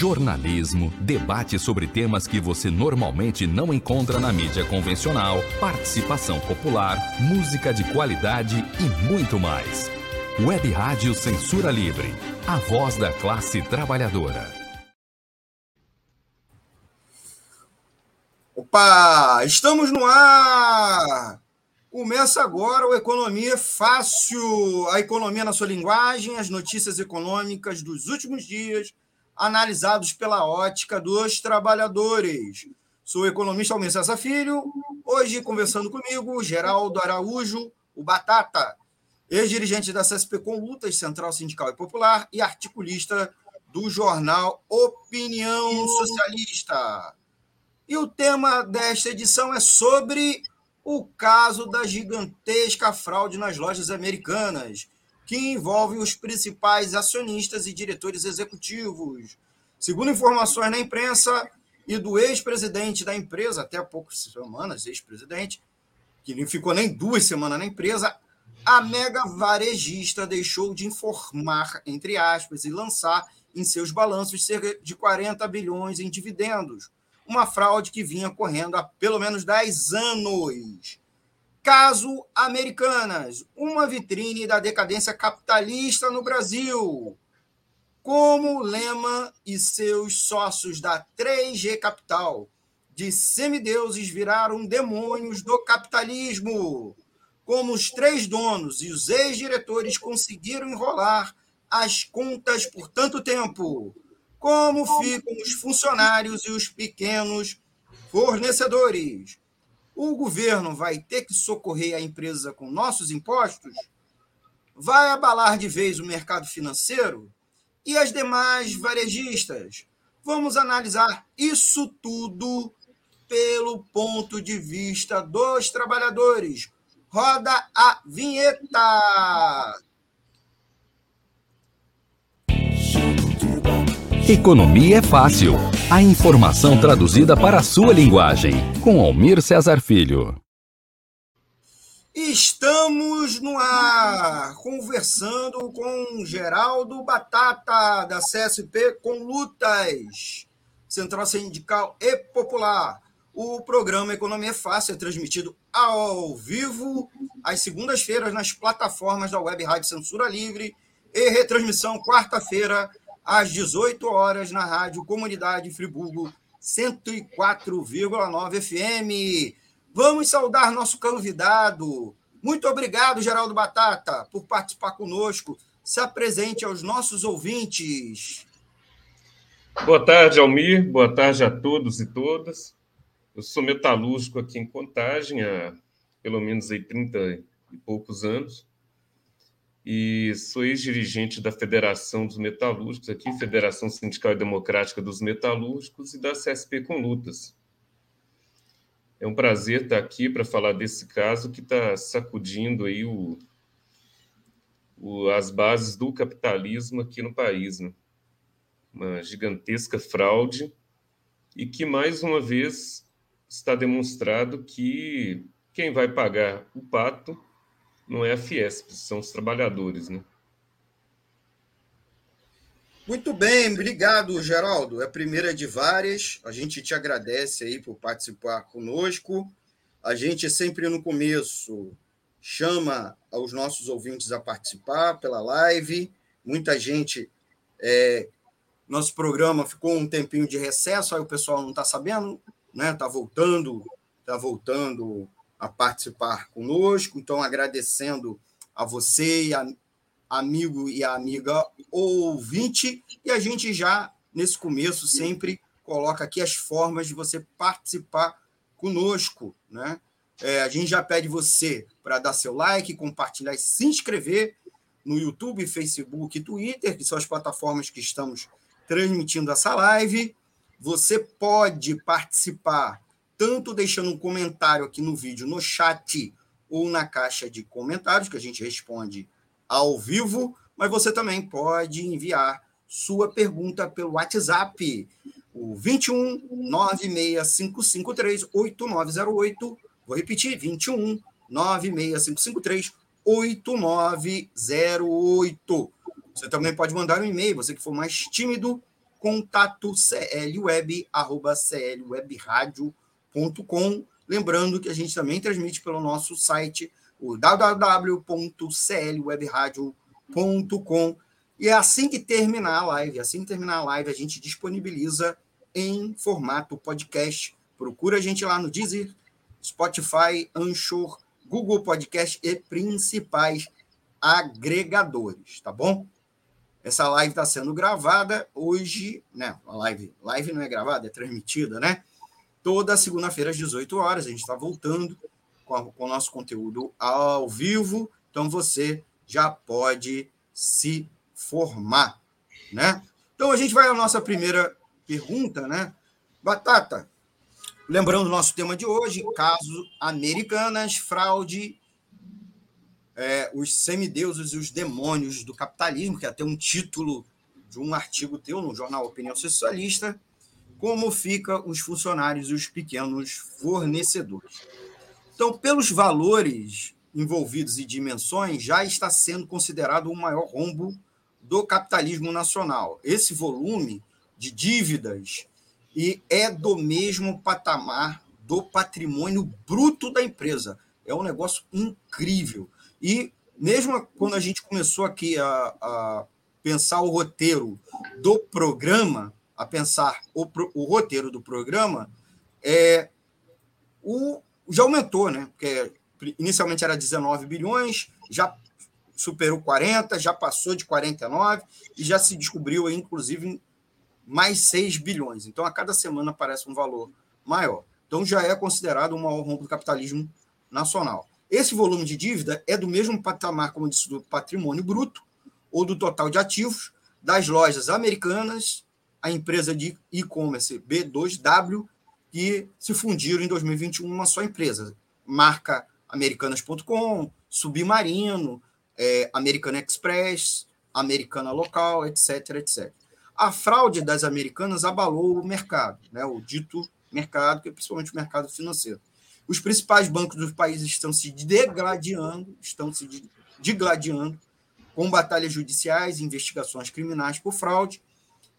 jornalismo, debate sobre temas que você normalmente não encontra na mídia convencional, participação popular, música de qualidade e muito mais. Web Rádio Censura Livre, a voz da classe trabalhadora. Opa, estamos no ar! Começa agora o Economia Fácil, a economia na sua linguagem, as notícias econômicas dos últimos dias, analisados pela ótica dos trabalhadores. Sou o economista Almir César Filho, hoje conversando comigo, Geraldo Araújo, o Batata, ex-dirigente da CSP com Lutas, Central Sindical e Popular e articulista do jornal Opinião Socialista. E o tema desta edição é sobre o caso da gigantesca fraude nas lojas americanas, que envolve os principais acionistas e diretores executivos. Segundo informações na imprensa e do ex-presidente da empresa, até há poucas semanas, ex-presidente, que não ficou nem duas semanas na empresa, a mega varejista deixou de informar, entre aspas, e lançar em seus balanços cerca de 40 bilhões em dividendos uma fraude que vinha correndo há pelo menos 10 anos. Caso Americanas, uma vitrine da decadência capitalista no Brasil. Como Lema e seus sócios da 3G Capital, de semideuses, viraram demônios do capitalismo. Como os três donos e os ex-diretores conseguiram enrolar as contas por tanto tempo como ficam os funcionários e os pequenos fornecedores? O governo vai ter que socorrer a empresa com nossos impostos? Vai abalar de vez o mercado financeiro? E as demais varejistas? Vamos analisar isso tudo pelo ponto de vista dos trabalhadores. Roda a vinheta! Economia é fácil. A informação traduzida para a sua linguagem. Com Almir Cesar Filho. Estamos no ar, conversando com Geraldo Batata, da CSP com Lutas, Central Sindical e Popular. O programa Economia é Fácil é transmitido ao vivo às segundas-feiras nas plataformas da Web Rádio Censura Livre e retransmissão quarta-feira às 18 horas na Rádio Comunidade Friburgo 104,9 FM. Vamos saudar nosso convidado. Muito obrigado, Geraldo Batata, por participar conosco. Se apresente aos nossos ouvintes. Boa tarde, Almir. Boa tarde a todos e todas. Eu sou metalúrgico aqui em Contagem há pelo menos aí 30 e poucos anos e sou ex-dirigente da Federação dos Metalúrgicos, aqui, Federação Sindical e Democrática dos Metalúrgicos, e da CSP com Lutas. É um prazer estar aqui para falar desse caso que está sacudindo aí o, o, as bases do capitalismo aqui no país. Né? Uma gigantesca fraude e que, mais uma vez, está demonstrado que quem vai pagar o pato não é a Fiesp, são os trabalhadores, né? Muito bem, obrigado, Geraldo. É a primeira de várias. A gente te agradece aí por participar conosco. A gente sempre no começo chama os nossos ouvintes a participar pela live. Muita gente. É, nosso programa ficou um tempinho de recesso, aí o pessoal não está sabendo, né? Está voltando, está voltando a participar conosco. Então, agradecendo a você, a, amigo e a amiga ouvinte. E a gente já, nesse começo, sempre coloca aqui as formas de você participar conosco. Né? É, a gente já pede você para dar seu like, compartilhar e se inscrever no YouTube, Facebook e Twitter, que são as plataformas que estamos transmitindo essa live. Você pode participar tanto deixando um comentário aqui no vídeo, no chat ou na caixa de comentários, que a gente responde ao vivo, mas você também pode enviar sua pergunta pelo WhatsApp, o 21 96553 8908. Vou repetir, 21 96553 8908. Você também pode mandar um e-mail, você que for mais tímido, contato clweb.clwebradio.com. Lembrando que a gente também transmite pelo nosso site, o www.clwebradio.com. E é assim que terminar a live, assim que terminar a live, a gente disponibiliza em formato podcast. Procura a gente lá no Deezer, Spotify, Anchor, Google Podcast e principais agregadores, tá bom? Essa live está sendo gravada hoje, né? A live, live não é gravada, é transmitida, né? Toda segunda-feira às 18 horas. A gente está voltando com, a, com o nosso conteúdo ao vivo. Então você já pode se formar, né? Então a gente vai à nossa primeira pergunta, né? Batata, lembrando o nosso tema de hoje, caso Americanas, fraude é, os semideuses e os demônios do capitalismo, que é até um título de um artigo teu no jornal Opinião Socialista, como fica os funcionários e os pequenos fornecedores. Então, pelos valores envolvidos e dimensões, já está sendo considerado o maior rombo do capitalismo nacional. Esse volume de dívidas e é do mesmo patamar do patrimônio bruto da empresa. É um negócio incrível. E mesmo quando a gente começou aqui a, a pensar o roteiro do programa, a pensar o, o roteiro do programa, é, o, já aumentou, né? Porque inicialmente era 19 bilhões, já superou 40, já passou de 49 e já se descobriu, inclusive, mais 6 bilhões. Então, a cada semana aparece um valor maior. Então, já é considerado o maior rombo do capitalismo nacional. Esse volume de dívida é do mesmo patamar, como eu disse, do patrimônio bruto ou do total de ativos das lojas americanas, a empresa de e-commerce B2W, que se fundiram em 2021 uma só empresa. Marca americanas.com, Submarino, é, Americana Express, Americana Local, etc, etc. A fraude das americanas abalou o mercado, né, o dito mercado, que é principalmente o mercado financeiro. Os principais bancos dos países estão se degladiando, estão se degladiando com batalhas judiciais e investigações criminais por fraude.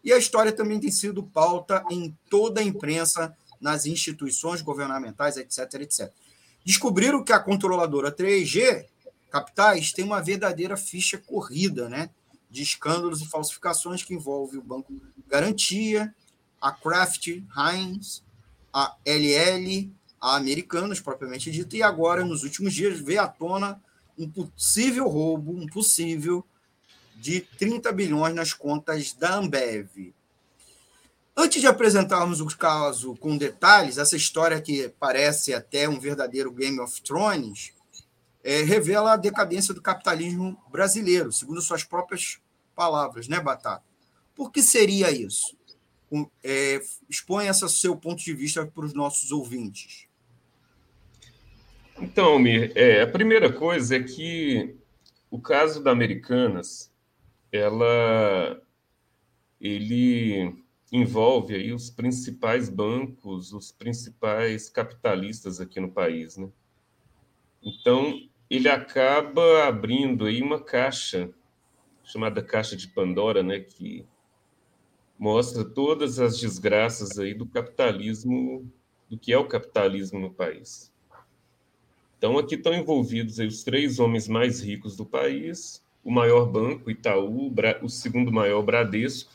E a história também tem sido pauta em toda a imprensa, nas instituições governamentais, etc, etc. Descobriram que a controladora 3G Capitais tem uma verdadeira ficha corrida, né? De escândalos e falsificações que envolve o Banco Garantia, a Kraft Heinz, a LL, a americanos, propriamente dito, e agora, nos últimos dias, veio à tona um possível roubo, um possível de 30 bilhões nas contas da Ambev. Antes de apresentarmos o caso com detalhes, essa história que parece até um verdadeiro Game of Thrones, é, revela a decadência do capitalismo brasileiro, segundo suas próprias palavras, né, Batata? Por que seria isso? É, expõe esse seu ponto de vista para os nossos ouvintes. Então, Mir, é, a primeira coisa é que o caso da Americanas, ela, ele envolve aí os principais bancos, os principais capitalistas aqui no país, né? Então, ele acaba abrindo aí uma caixa chamada caixa de Pandora, né, que mostra todas as desgraças aí do capitalismo, do que é o capitalismo no país. Então, aqui estão envolvidos os três homens mais ricos do país, o maior banco, Itaú, o segundo maior, Bradesco.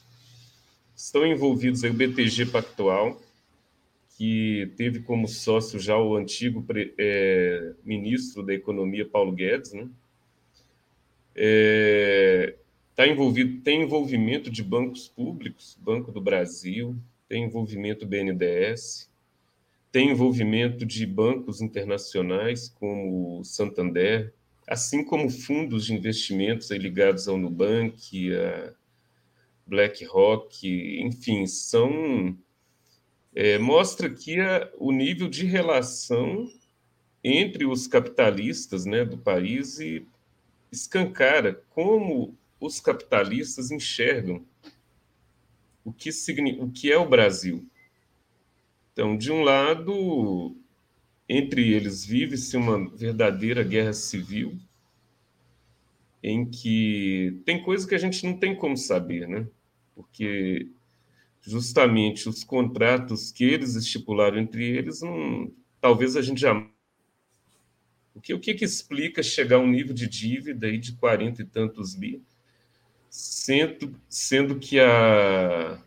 Estão envolvidos aí o BTG Pactual, que teve como sócio já o antigo é, ministro da Economia, Paulo Guedes, né? É, tá envolvido, tem envolvimento de bancos públicos, Banco do Brasil, tem envolvimento BNDES, tem envolvimento de bancos internacionais como Santander, assim como fundos de investimentos ligados ao Nubank, a BlackRock, enfim, são é, mostra aqui a, o nível de relação entre os capitalistas né, do país e escancara como os capitalistas enxergam o que, o que é o Brasil. Então, de um lado, entre eles vive-se uma verdadeira guerra civil, em que tem coisa que a gente não tem como saber, né? Porque justamente os contratos que eles estipularam entre eles, não, talvez a gente já. O que, o que, que explica chegar a um nível de dívida aí de 40 e tantos bi, sendo, sendo que a.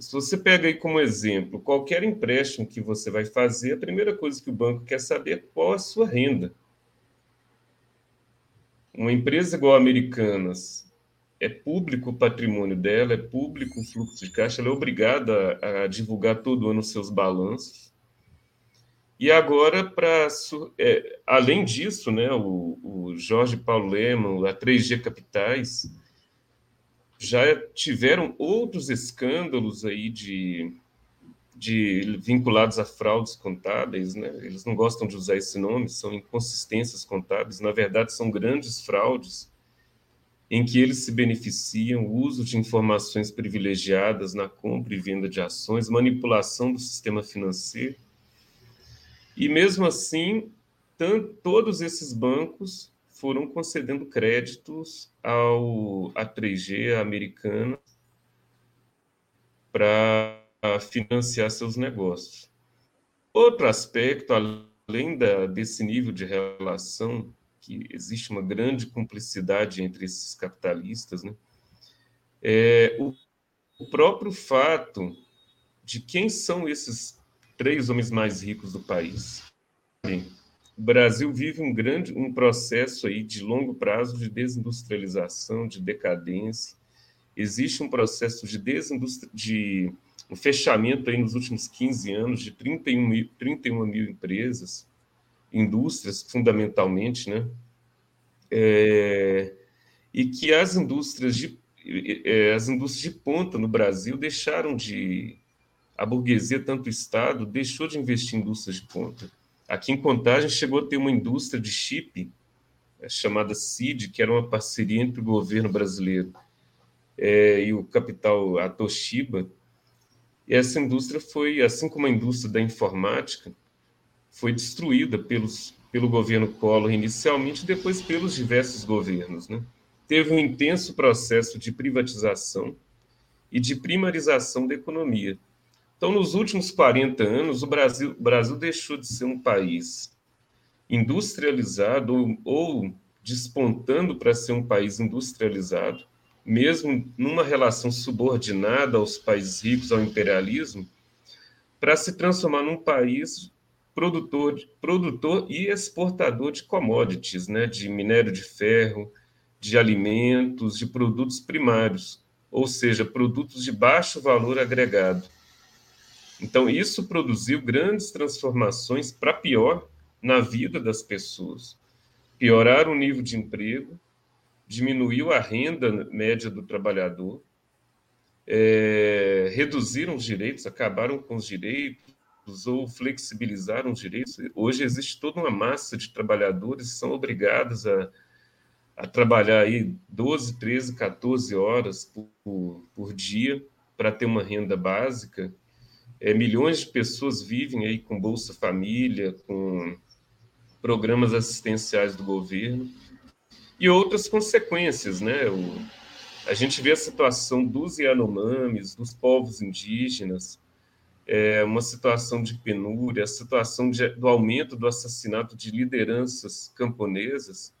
Se você pega aí como exemplo, qualquer empréstimo que você vai fazer, a primeira coisa que o banco quer saber é qual a sua renda. Uma empresa igual a Americanas, é público o patrimônio dela, é público o fluxo de caixa, ela é obrigada a, a divulgar todo ano seus balanços. E agora, para é, além disso, né, o, o Jorge Paulo Leman, a 3G Capitais, já tiveram outros escândalos aí de, de vinculados a fraudes contábeis, né? Eles não gostam de usar esse nome, são inconsistências contábeis. Na verdade, são grandes fraudes em que eles se beneficiam, uso de informações privilegiadas na compra e venda de ações, manipulação do sistema financeiro. E mesmo assim, tanto, todos esses bancos foram concedendo créditos ao a 3G a americana para financiar seus negócios. Outro aspecto, além da, desse nível de relação que existe uma grande cumplicidade entre esses capitalistas, né? É, o, o próprio fato de quem são esses três homens mais ricos do país. O Brasil vive um grande um processo aí de longo prazo de desindustrialização, de decadência. Existe um processo de de um fechamento aí nos últimos 15 anos de 31 mil, 31 mil empresas indústrias, fundamentalmente, né? É, e que as indústrias de é, as indústrias de ponta no Brasil deixaram de a burguesia, tanto o Estado, deixou de investir em indústrias de ponta. Aqui em Contagem chegou a ter uma indústria de chip é, chamada CID, que era uma parceria entre o governo brasileiro é, e o capital a Toshiba. E essa indústria foi, assim como a indústria da informática, foi destruída pelos, pelo governo Collor inicialmente, depois pelos diversos governos. Né? Teve um intenso processo de privatização e de primarização da economia. Então, nos últimos 40 anos, o Brasil, o Brasil deixou de ser um país industrializado ou, ou despontando para ser um país industrializado, mesmo numa relação subordinada aos países ricos, ao imperialismo, para se transformar num país produtor, produtor e exportador de commodities, né, de minério de ferro, de alimentos, de produtos primários, ou seja, produtos de baixo valor agregado. Então, isso produziu grandes transformações para pior na vida das pessoas. Pioraram o nível de emprego, diminuiu a renda média do trabalhador, é, reduziram os direitos, acabaram com os direitos, ou flexibilizaram os direitos. Hoje existe toda uma massa de trabalhadores que são obrigados a, a trabalhar aí 12, 13, 14 horas por, por dia para ter uma renda básica. É, milhões de pessoas vivem aí com Bolsa Família, com programas assistenciais do governo e outras consequências, né? O, a gente vê a situação dos Yanomamis, dos povos indígenas, é, uma situação de penúria, a situação de, do aumento do assassinato de lideranças camponesas,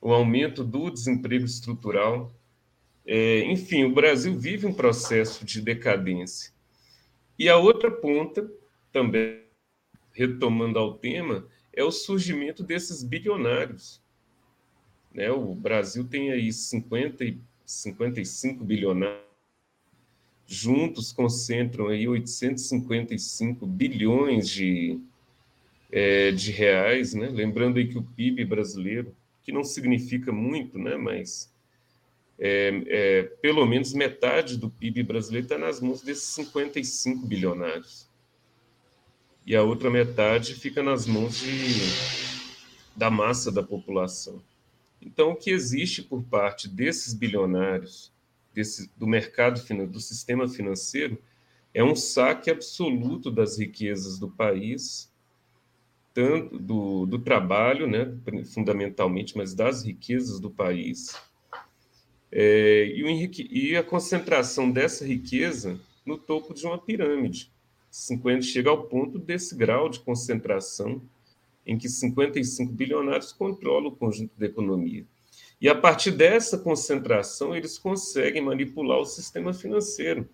o aumento do desemprego estrutural. É, enfim, o Brasil vive um processo de decadência. E a outra ponta, também retomando ao tema, é o surgimento desses bilionários. Né? O Brasil tem aí 50 e 55 bilionários juntos concentram aí 855 bilhões de, é, de reais, né? Lembrando aí que o PIB brasileiro, que não significa muito, né? Mas é, é, pelo menos metade do PIB brasileiro está nas mãos desses 55 bilionários. E a outra metade fica nas mãos de, da massa da população. Então, o que existe por parte desses bilionários desse, do mercado, do sistema financeiro, é um saque absoluto das riquezas do país, tanto do, do trabalho, né, fundamentalmente, mas das riquezas do país, é, e, o e a concentração dessa riqueza no topo de uma pirâmide. 50 chega ao ponto desse grau de concentração em que 55 bilionários controlam o conjunto da economia. E a partir dessa concentração, eles conseguem manipular o sistema financeiro,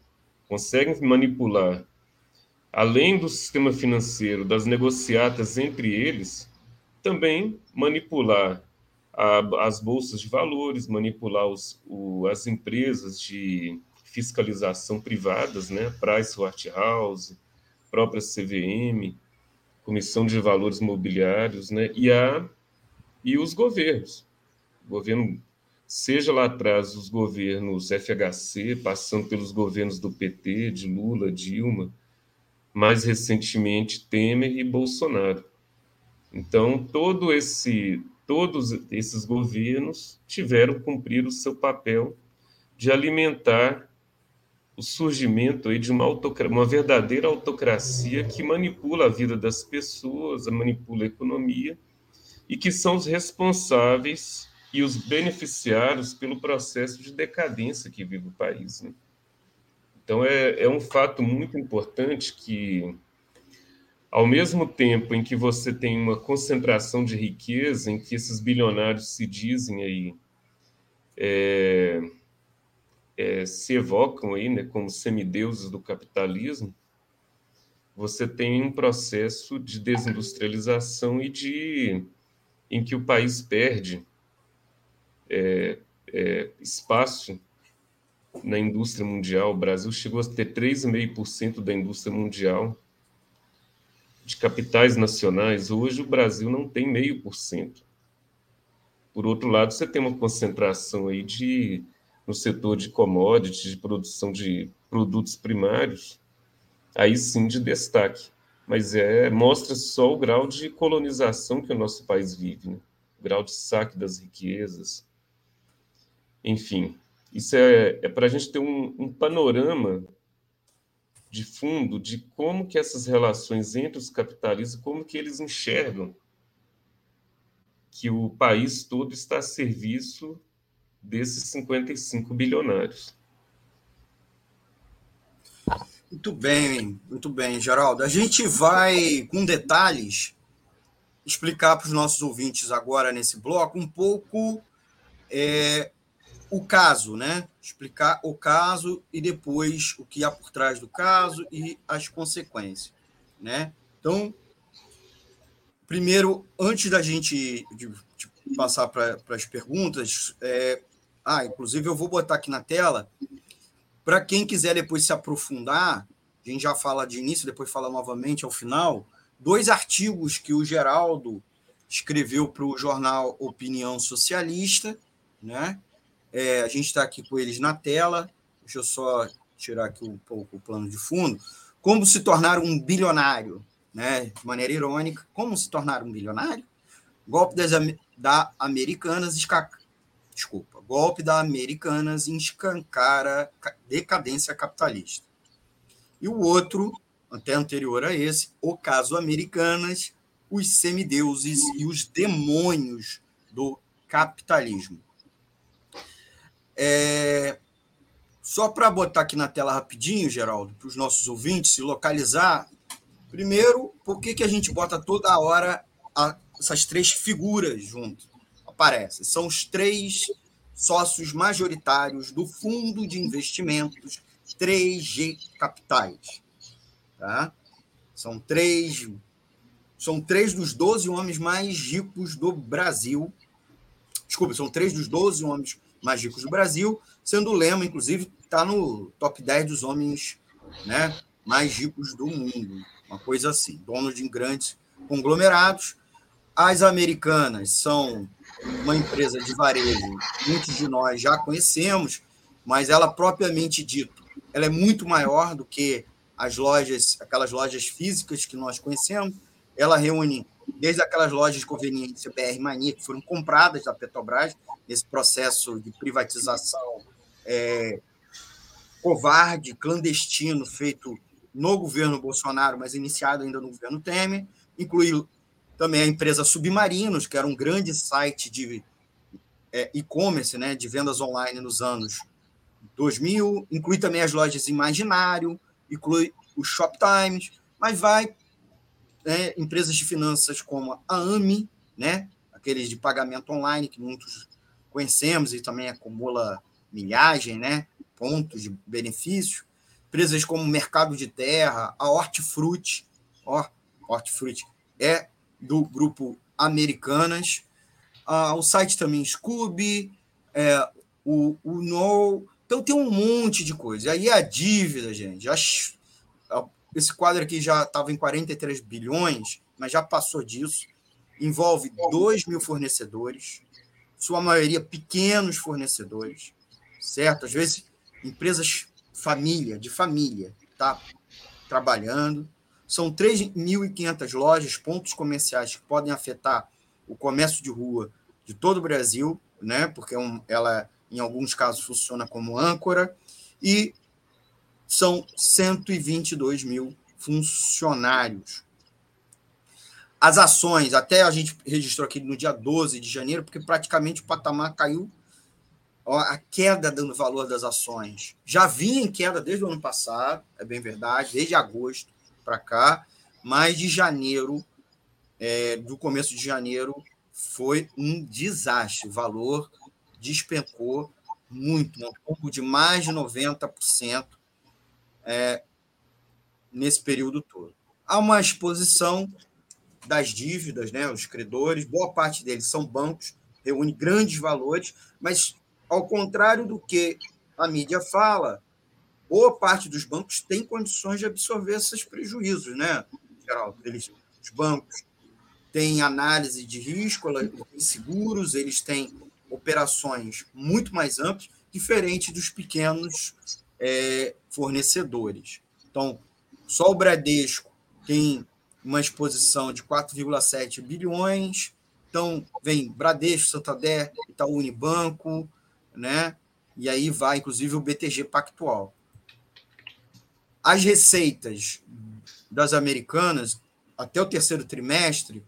conseguem manipular, além do sistema financeiro, das negociatas entre eles, também manipular a, as bolsas de valores, manipular os, o, as empresas de fiscalização privadas, né, Pricewaterhouse, própria CVM, Comissão de Valores Mobiliários, né, e, a, e os governos. Governo, seja lá atrás os governos FHC, passando pelos governos do PT, de Lula, Dilma, mais recentemente Temer e Bolsonaro. Então, todo esse todos esses governos tiveram cumprir o seu papel de alimentar o surgimento aí de uma, uma verdadeira autocracia que manipula a vida das pessoas, manipula a economia e que são os responsáveis e os beneficiários pelo processo de decadência que vive o país. Né? Então, é, é um fato muito importante que ao mesmo tempo em que você tem uma concentração de riqueza, em que esses bilionários se dizem aí, é, é, se evocam aí, né, como semideuses do capitalismo, você tem um processo de desindustrialização e de em que o país perde é, é espaço na indústria mundial. O Brasil chegou a ter 3,5% da indústria mundial de capitais nacionais, hoje o Brasil não tem meio por cento. Por outro lado, você tem uma concentração aí de no setor de commodities, de produção de produtos primários, aí sim de destaque. Mas é mostra só o grau de colonização que o nosso país vive, né? o grau de saque das riquezas. Enfim, isso é, é para a gente ter um, um panorama de fundo de como que essas relações entre os capitalistas, como que eles enxergam que o país todo está a serviço desses 55 bilionários. Muito bem, muito bem, Geraldo. A gente vai, com detalhes, explicar para os nossos ouvintes agora nesse bloco um pouco é, o caso, né? Explicar o caso e depois o que há por trás do caso e as consequências, né? Então, primeiro, antes da gente de, de passar para as perguntas, é, ah, inclusive eu vou botar aqui na tela para quem quiser depois se aprofundar. A gente já fala de início, depois fala novamente ao final. Dois artigos que o Geraldo escreveu para o jornal Opinião Socialista, né? É, a gente está aqui com eles na tela. Deixa eu só tirar aqui um pouco o plano de fundo. Como se tornar um bilionário, né? De maneira irônica, como se tornar um bilionário? Golpe das, da Americanas, esca... desculpa, golpe da Americanas escancara decadência capitalista. E o outro, até anterior a esse, o caso Americanas, os semideuses e os demônios do capitalismo. É... Só para botar aqui na tela rapidinho, Geraldo, para os nossos ouvintes se localizar. Primeiro, por que, que a gente bota toda hora a, essas três figuras junto? Aparecem. São os três sócios majoritários do Fundo de Investimentos 3G Capitais. Tá? São três são três dos 12 homens mais ricos do Brasil. Desculpa, são três dos 12 homens mais ricos do Brasil, sendo o Lema, inclusive, está no top 10 dos homens né, mais ricos do mundo. Uma coisa assim, dono de grandes conglomerados. As americanas são uma empresa de varejo, muitos de nós já conhecemos, mas ela propriamente dito, ela é muito maior do que as lojas, aquelas lojas físicas que nós conhecemos. Ela reúne desde aquelas lojas de conveniência BR Mania que foram compradas da Petrobras nesse processo de privatização é, covarde, clandestino, feito no governo Bolsonaro, mas iniciado ainda no governo Temer, incluiu também a empresa Submarinos, que era um grande site de é, e-commerce, né, de vendas online nos anos 2000, inclui também as lojas Imaginário, inclui o Shoptimes, mas vai né, empresas de finanças como a AMI, né, aqueles de pagamento online que muitos conhecemos e também acumula milhagem, né, pontos de benefício, empresas como Mercado de Terra, a Hortifruti, ó, Hortifruti é do grupo Americanas, ah, o site também Scooby, é, o, o No. Então tem um monte de coisa. Aí a dívida, gente. Esse quadro aqui já estava em 43 bilhões, mas já passou disso. Envolve 2 mil fornecedores, sua maioria pequenos fornecedores, certo? Às vezes, empresas família, de família, tá trabalhando. São 3.500 lojas, pontos comerciais que podem afetar o comércio de rua de todo o Brasil, né? porque um, ela, em alguns casos, funciona como âncora, e são 122 mil funcionários. As ações, até a gente registrou aqui no dia 12 de janeiro, porque praticamente o patamar caiu, ó, a queda do valor das ações. Já vinha em queda desde o ano passado, é bem verdade, desde agosto para cá, mas de janeiro, é, do começo de janeiro, foi um desastre. O valor despencou muito, um pouco de mais de 90% é, nesse período todo. Há uma exposição das dívidas, né, os credores, boa parte deles são bancos, reúne grandes valores, mas ao contrário do que a mídia fala, boa parte dos bancos tem condições de absorver esses prejuízos, né? Geral, eles, os bancos têm análise de risco, têm seguros, eles têm operações muito mais amplas, diferente dos pequenos é, fornecedores. Então, só o Bradesco tem uma exposição de 4,7 bilhões. Então, vem Bradesco, Santander, Itaú Unibanco, né? E aí vai, inclusive, o BTG Pactual. As receitas das americanas, até o terceiro trimestre,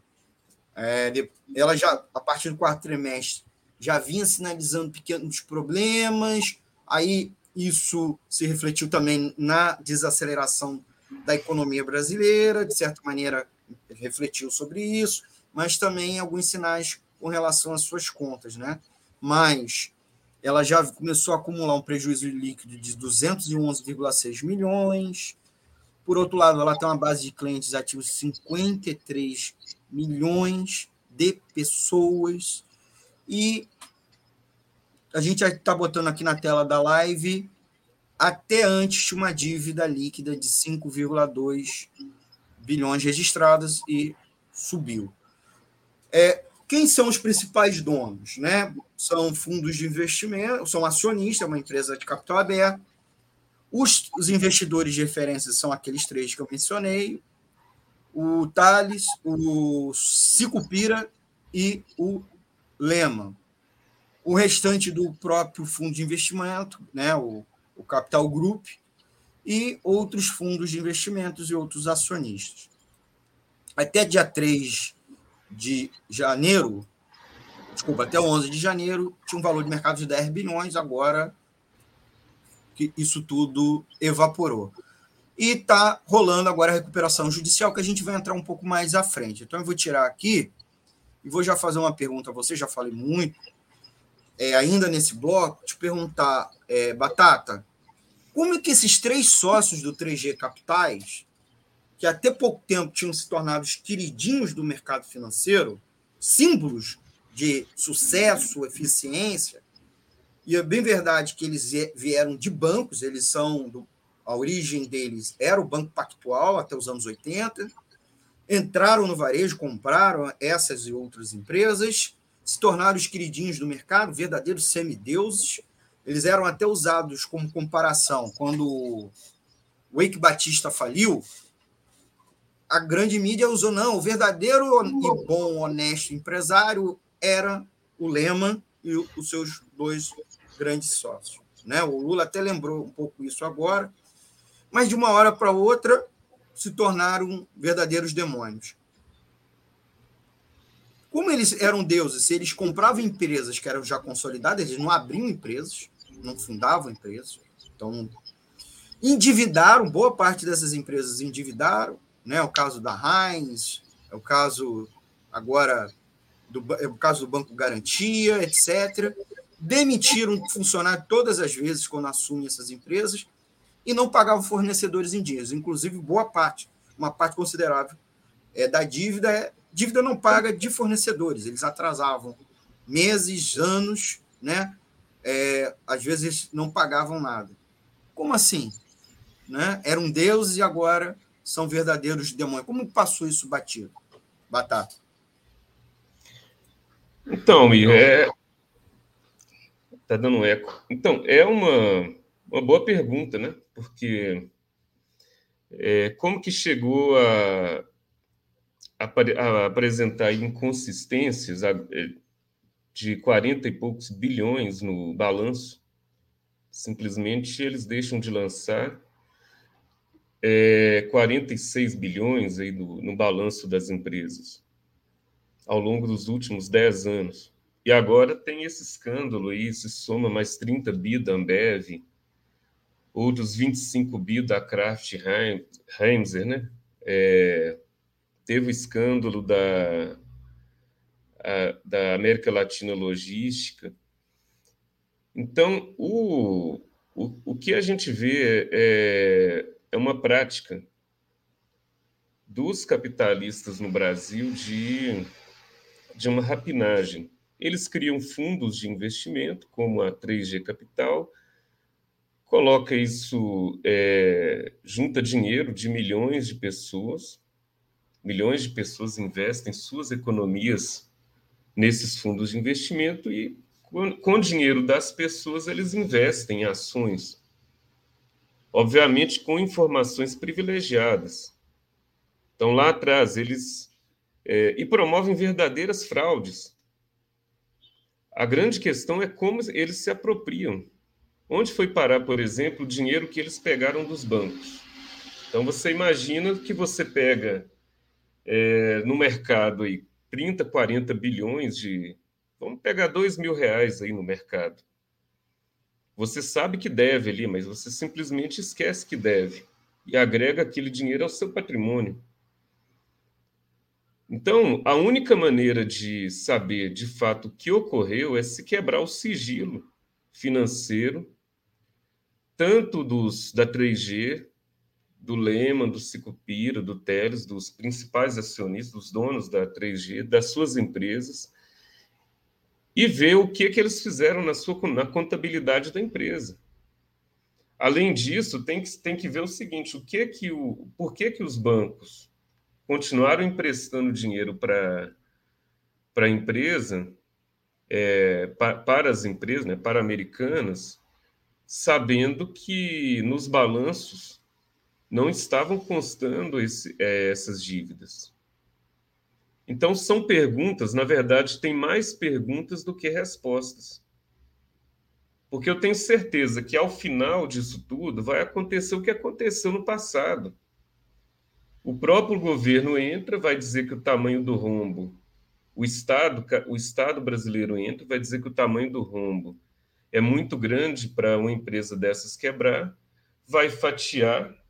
é, ela já, a partir do quarto trimestre, já vinha sinalizando pequenos problemas, aí isso se refletiu também na desaceleração da economia brasileira, de certa maneira refletiu sobre isso, mas também alguns sinais com relação às suas contas, né? Mas ela já começou a acumular um prejuízo líquido de 211,6 milhões. Por outro lado, ela tem uma base de clientes ativos de 53 milhões de pessoas. E a gente está botando aqui na tela da live até antes uma dívida líquida de 5,2 bilhões registradas e subiu. É, quem são os principais donos? Né? São fundos de investimento, são acionistas, uma empresa de capital aberto. Os, os investidores de referência são aqueles três que eu mencionei: o Thales, o Sicupira e o Lehman. O restante do próprio fundo de investimento, né, o o Capital Group, e outros fundos de investimentos e outros acionistas. Até dia 3 de janeiro, desculpa, até 11 de janeiro, tinha um valor de mercado de 10 bilhões, agora que isso tudo evaporou. E está rolando agora a recuperação judicial, que a gente vai entrar um pouco mais à frente. Então, eu vou tirar aqui e vou já fazer uma pergunta a você, já falei muito, é, ainda nesse bloco, te perguntar, é, Batata, como é que esses três sócios do 3G Capitais, que até pouco tempo tinham se tornado os queridinhos do mercado financeiro, símbolos de sucesso, eficiência, e é bem verdade que eles vieram de bancos, eles são, do, a origem deles era o Banco Pactual até os anos 80, entraram no varejo, compraram essas e outras empresas, se tornaram os queridinhos do mercado, verdadeiros semideuses, eles eram até usados como comparação. Quando o Eike Batista faliu, a grande mídia usou, não, o verdadeiro e bom, honesto empresário era o Lehman e os seus dois grandes sócios. Né? O Lula até lembrou um pouco isso agora, mas de uma hora para outra se tornaram verdadeiros demônios. Como eles eram deuses, se eles compravam empresas que eram já consolidadas, eles não abriam empresas, não fundavam empresas. Então, endividaram, boa parte dessas empresas endividaram, né? O caso da Heinz, é o caso agora do, é o caso do Banco Garantia, etc. Demitiram funcionário todas as vezes quando assumem essas empresas e não pagavam fornecedores em dias. Inclusive, boa parte, uma parte considerável é, da dívida é dívida não paga de fornecedores. Eles atrasavam meses, anos, né? É, às vezes não pagavam nada. Como assim? Né? Eram deuses e agora são verdadeiros demônios. Como passou isso batido? Batata. Então, Mir, é... tá dando eco. Então, é uma, uma boa pergunta, né? Porque é, como que chegou a, a, a apresentar inconsistências é, de 40 e poucos bilhões no balanço? Simplesmente eles deixam de lançar é, 46 bilhões aí no, no balanço das empresas ao longo dos últimos 10 anos. E agora tem esse escândalo aí, se soma mais 30 bi da Ambev, outros 25 bi da Kraft Heinzer, né? É, teve o escândalo da, a, da América Latina Logística. Então, o, o, o que a gente vê é, é uma prática dos capitalistas no Brasil de de uma rapinagem. Eles criam fundos de investimento, como a 3G Capital, coloca isso, é, junta dinheiro de milhões de pessoas, milhões de pessoas investem suas economias nesses fundos de investimento e, com, com dinheiro das pessoas, eles investem em ações. Obviamente, com informações privilegiadas. Então, lá atrás, eles é, e promovem verdadeiras fraudes. A grande questão é como eles se apropriam. Onde foi parar, por exemplo, o dinheiro que eles pegaram dos bancos? Então, você imagina que você pega é, no mercado aí 30, 40 bilhões de. Vamos pegar 2 mil reais aí no mercado. Você sabe que deve ali, mas você simplesmente esquece que deve e agrega aquele dinheiro ao seu patrimônio. Então, a única maneira de saber de fato o que ocorreu é se quebrar o sigilo financeiro, tanto dos da 3G, do Lehman, do Sicupira, do Teles, dos principais acionistas, dos donos da 3G, das suas empresas, e ver o que, que eles fizeram na sua na contabilidade da empresa. Além disso, tem que, tem que ver o seguinte: o que que o, por que, que os bancos continuaram emprestando dinheiro para a empresa, é, pa, para as empresas, né, para americanas, sabendo que nos balanços não estavam constando esse, é, essas dívidas. Então, são perguntas, na verdade, tem mais perguntas do que respostas. Porque eu tenho certeza que ao final disso tudo vai acontecer o que aconteceu no passado. O próprio governo entra, vai dizer que o tamanho do rombo, o Estado, o Estado brasileiro entra, vai dizer que o tamanho do rombo é muito grande para uma empresa dessas quebrar, vai fatiar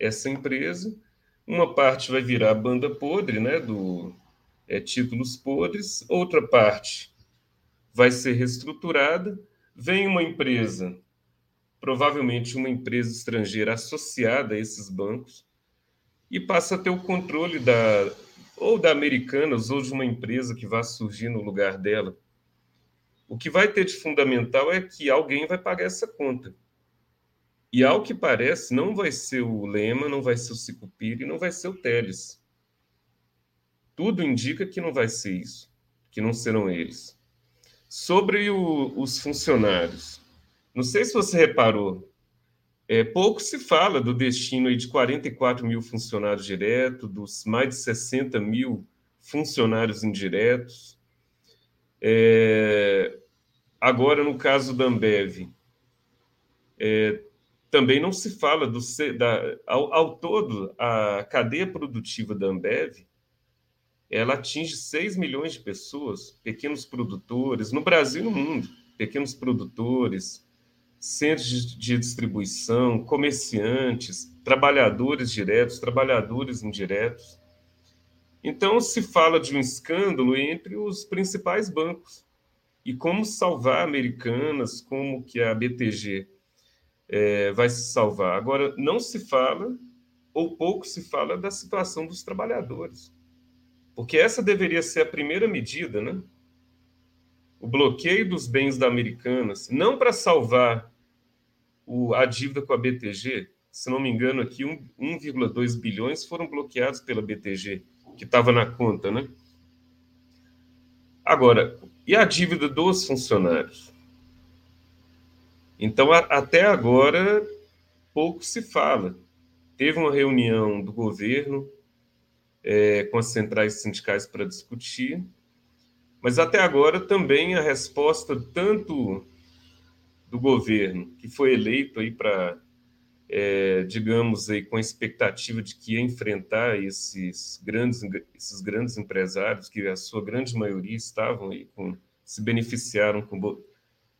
essa empresa, uma parte vai virar banda podre, né, do é, títulos podres, outra parte vai ser reestruturada, vem uma empresa, provavelmente uma empresa estrangeira associada a esses bancos, e passa a ter o controle da ou da Americanas ou de uma empresa que vai surgir no lugar dela. O que vai ter de fundamental é que alguém vai pagar essa conta. E ao que parece, não vai ser o Lema, não vai ser o Sicupira e não vai ser o Teles. Tudo indica que não vai ser isso, que não serão eles. Sobre o, os funcionários, não sei se você reparou, é, pouco se fala do destino de 44 mil funcionários diretos, dos mais de 60 mil funcionários indiretos. É, agora, no caso da Ambev, é, também não se fala do da, ao, ao, todo a cadeia produtiva da Ambev ela atinge 6 milhões de pessoas, pequenos produtores, no Brasil e no mundo, pequenos produtores, centros de distribuição, comerciantes, trabalhadores diretos, trabalhadores indiretos. Então, se fala de um escândalo entre os principais bancos. E como salvar Americanas, como que a BTG é, vai se salvar. Agora, não se fala, ou pouco se fala, da situação dos trabalhadores. Porque essa deveria ser a primeira medida, né? O bloqueio dos bens da Americanas, não para salvar o, a dívida com a BTG, se não me engano, aqui 1,2 bilhões foram bloqueados pela BTG, que estava na conta, né? Agora, e a dívida dos funcionários? Então, a, até agora, pouco se fala. Teve uma reunião do governo é, com as centrais sindicais para discutir, mas até agora também a resposta tanto do governo, que foi eleito aí para, é, digamos, aí, com a expectativa de que ia enfrentar esses grandes, esses grandes empresários, que a sua grande maioria estavam aí com, se beneficiaram com,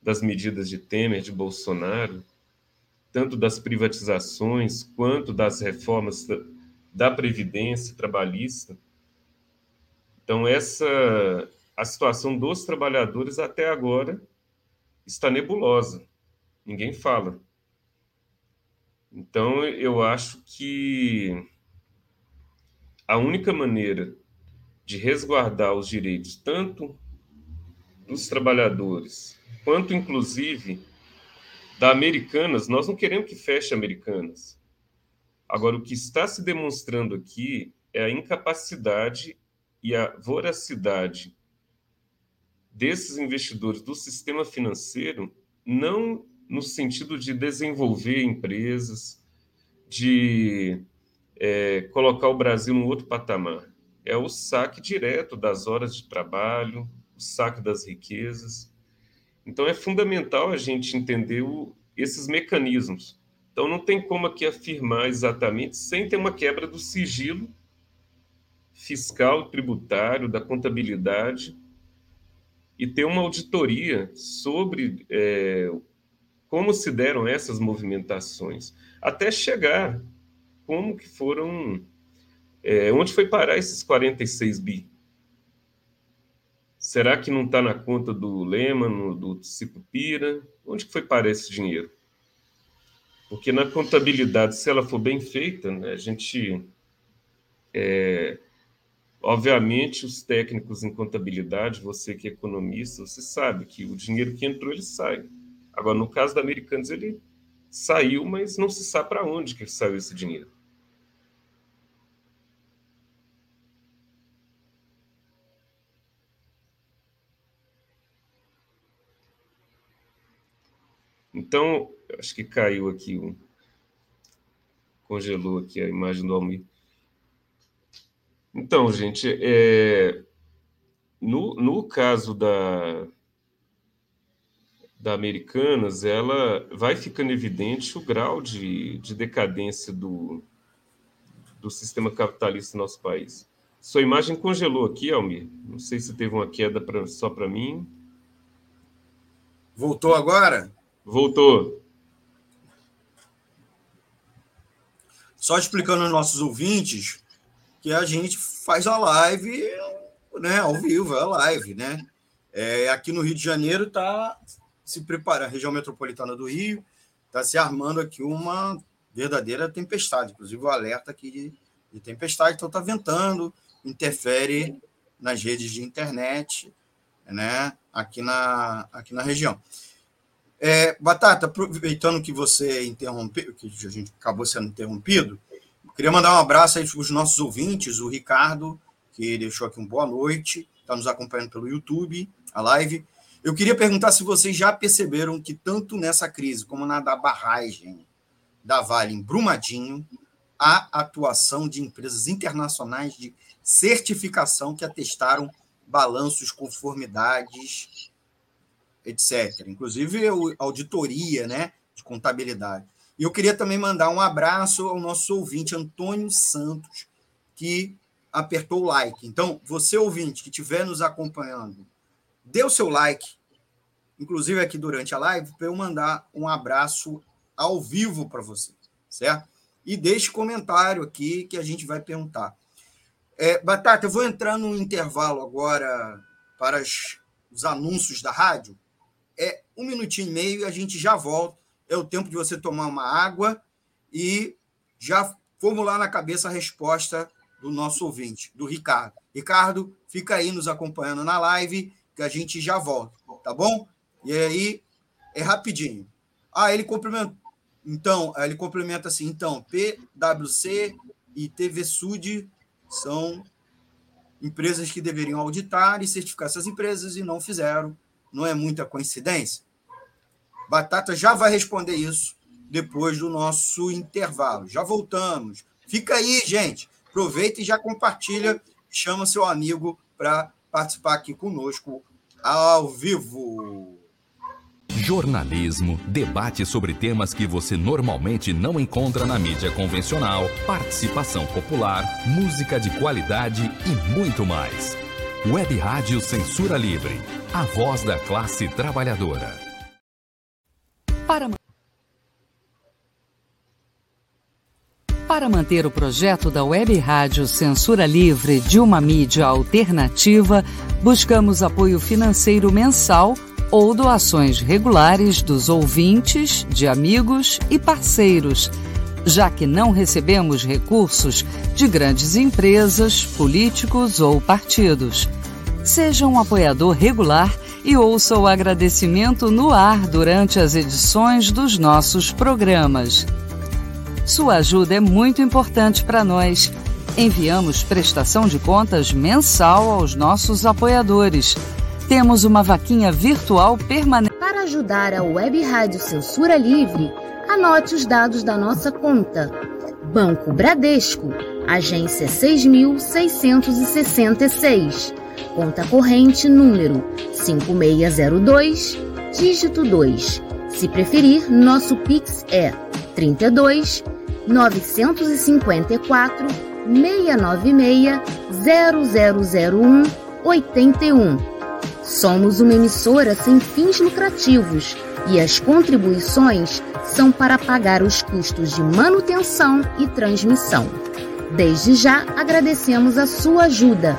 das medidas de Temer, de Bolsonaro, tanto das privatizações quanto das reformas da previdência trabalhista. Então essa a situação dos trabalhadores até agora está nebulosa. Ninguém fala. Então eu acho que a única maneira de resguardar os direitos tanto dos trabalhadores quanto inclusive da Americanas, nós não queremos que feche Americanas. Agora, o que está se demonstrando aqui é a incapacidade e a voracidade desses investidores do sistema financeiro, não no sentido de desenvolver empresas, de é, colocar o Brasil num outro patamar. É o saque direto das horas de trabalho, o saque das riquezas. Então, é fundamental a gente entender o, esses mecanismos. Então, não tem como aqui afirmar exatamente sem ter uma quebra do sigilo fiscal, tributário, da contabilidade e ter uma auditoria sobre é, como se deram essas movimentações, até chegar como que foram, é, onde foi parar esses 46 bi. Será que não está na conta do Lehman, do Cipupira? Onde que foi parar esse dinheiro? Porque na contabilidade, se ela for bem feita, né, a gente. É, obviamente, os técnicos em contabilidade, você que é economista, você sabe que o dinheiro que entrou, ele sai. Agora, no caso da Americanos, ele saiu, mas não se sabe para onde que saiu esse dinheiro. Então, acho que caiu aqui, um, congelou aqui a imagem do Almir. Então, gente, é, no, no caso da, da Americanas, ela vai ficando evidente o grau de, de decadência do, do sistema capitalista no nosso país. Sua imagem congelou aqui, Almir. Não sei se teve uma queda pra, só para mim. Voltou agora? Voltou. Só explicando aos nossos ouvintes que a gente faz a live né, ao vivo, é a live, né? É, aqui no Rio de Janeiro está se preparando, a região metropolitana do Rio está se armando aqui uma verdadeira tempestade, inclusive o alerta aqui de, de tempestade, então está ventando, interfere nas redes de internet, né, aqui na, aqui na região. É, Batata, aproveitando que você interrompeu, que a gente acabou sendo interrompido, queria mandar um abraço aí para os nossos ouvintes, o Ricardo, que deixou aqui um boa noite, está nos acompanhando pelo YouTube, a live. Eu queria perguntar se vocês já perceberam que tanto nessa crise como na da barragem da Vale em Brumadinho, há atuação de empresas internacionais de certificação que atestaram balanços, conformidades etc. Inclusive auditoria, né, de contabilidade. E eu queria também mandar um abraço ao nosso ouvinte Antônio Santos, que apertou o like. Então, você ouvinte que estiver nos acompanhando, dê o seu like, inclusive aqui durante a live, para eu mandar um abraço ao vivo para você, certo? E deixe comentário aqui que a gente vai perguntar. É, Batata, eu vou entrar no intervalo agora para as, os anúncios da rádio. Um minutinho e meio e a gente já volta. É o tempo de você tomar uma água e já formular na cabeça a resposta do nosso ouvinte, do Ricardo. Ricardo, fica aí nos acompanhando na live, que a gente já volta, tá bom? E aí, é rapidinho. Ah, ele complementa. Então, ele complementa assim, então, PwC e TV Sud são empresas que deveriam auditar e certificar essas empresas e não fizeram. Não é muita coincidência? Batata já vai responder isso depois do nosso intervalo. Já voltamos. Fica aí, gente. Aproveita e já compartilha. Chama seu amigo para participar aqui conosco ao vivo. Jornalismo, debate sobre temas que você normalmente não encontra na mídia convencional, participação popular, música de qualidade e muito mais. Web Rádio Censura Livre, a voz da classe trabalhadora. Para Para manter o projeto da Web Rádio Censura Livre de uma mídia alternativa, buscamos apoio financeiro mensal ou doações regulares dos ouvintes, de amigos e parceiros, já que não recebemos recursos de grandes empresas, políticos ou partidos. Seja um apoiador regular e ouça o agradecimento no ar durante as edições dos nossos programas. Sua ajuda é muito importante para nós. Enviamos prestação de contas mensal aos nossos apoiadores. Temos uma vaquinha virtual permanente. Para ajudar a Web Rádio Censura Livre, anote os dados da nossa conta. Banco Bradesco, agência 6666. Conta corrente número 5602, dígito 2. Se preferir, nosso Pix é 32 954 696 0001 81. Somos uma emissora sem fins lucrativos e as contribuições são para pagar os custos de manutenção e transmissão. Desde já agradecemos a sua ajuda.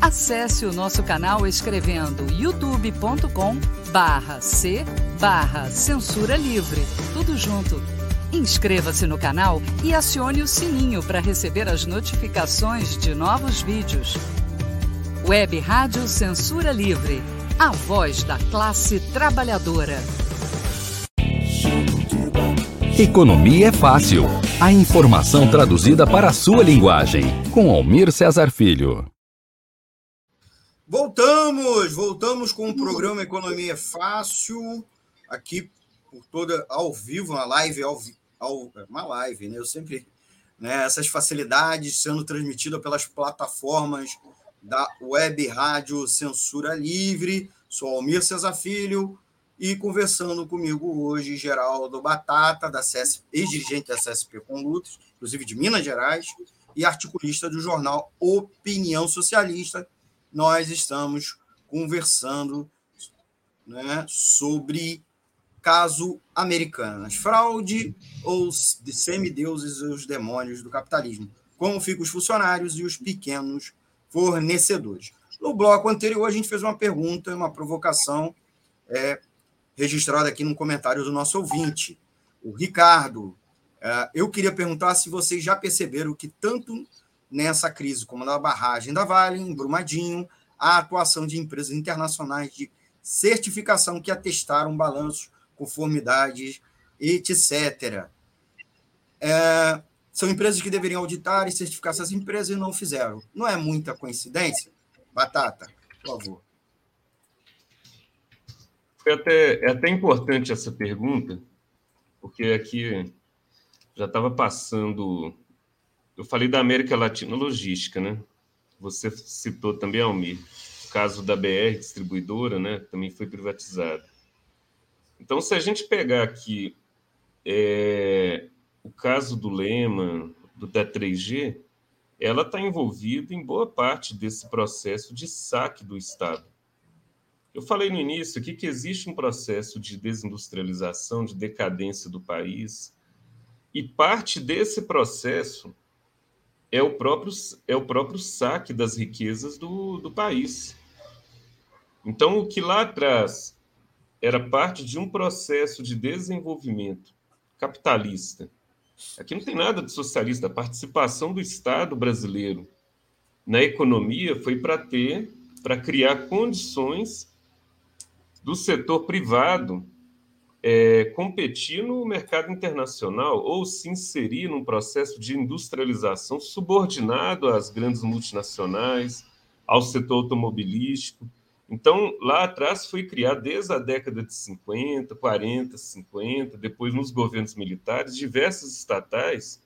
Acesse o nosso canal escrevendo youtube.com barra C barra Censura Livre. Tudo junto. Inscreva-se no canal e acione o sininho para receber as notificações de novos vídeos. Web Rádio Censura Livre. A voz da classe trabalhadora. Economia é fácil. A informação traduzida para a sua linguagem. Com Almir Cesar Filho. Voltamos, voltamos com o programa Economia Fácil, aqui por toda ao vivo, uma live, ao, ao, uma live, né? Eu sempre, né, essas facilidades sendo transmitidas pelas plataformas da Web Rádio Censura Livre. Sou Almir Cesar Filho e conversando comigo hoje Geraldo Batata, da CS, ex-dirigente da CSP com Lutas, inclusive de Minas Gerais, e articulista do jornal Opinião Socialista, nós estamos conversando né, sobre caso Americanas, fraude ou semideuses e os demônios do capitalismo, como ficam os funcionários e os pequenos fornecedores. No bloco anterior, a gente fez uma pergunta, uma provocação é, registrada aqui no comentário do nosso ouvinte, o Ricardo. É, eu queria perguntar se vocês já perceberam que tanto nessa crise, como na barragem da Vale, em Brumadinho, a atuação de empresas internacionais de certificação que atestaram balanços, conformidades, etc. É, são empresas que deveriam auditar e certificar essas empresas e não fizeram. Não é muita coincidência? Batata, por favor. Foi até, é até importante essa pergunta, porque aqui já estava passando. Eu falei da América Latina Logística, né? Você citou também, Almir, o caso da BR Distribuidora, né? Também foi privatizada. Então, se a gente pegar aqui é, o caso do Lema, do, da 3G, ela está envolvida em boa parte desse processo de saque do Estado. Eu falei no início aqui que existe um processo de desindustrialização, de decadência do país, e parte desse processo é o próprio, é o próprio saque das riquezas do, do país. Então, o que lá atrás era parte de um processo de desenvolvimento capitalista, aqui não tem nada de socialista, a participação do Estado brasileiro na economia foi para ter, para criar condições do setor privado é, competir no mercado internacional ou se inserir num processo de industrialização subordinado às grandes multinacionais, ao setor automobilístico. Então, lá atrás foi criado, desde a década de 50, 40, 50, depois nos governos militares, diversas estatais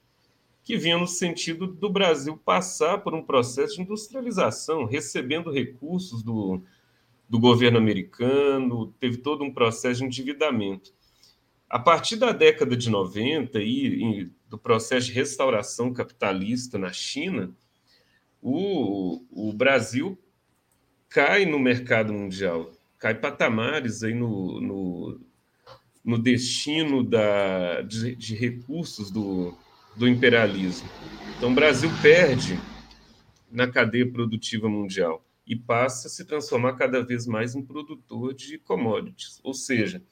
que vinham no sentido do Brasil passar por um processo de industrialização, recebendo recursos do, do governo americano, teve todo um processo de endividamento. A partir da década de 90 e, do processo de restauração capitalista na China, o, o Brasil cai no mercado mundial, cai patamares aí no, no, no destino da, de, de recursos do, do imperialismo. Então, o Brasil perde na cadeia produtiva mundial e passa a se transformar cada vez mais em produtor de commodities. Ou seja,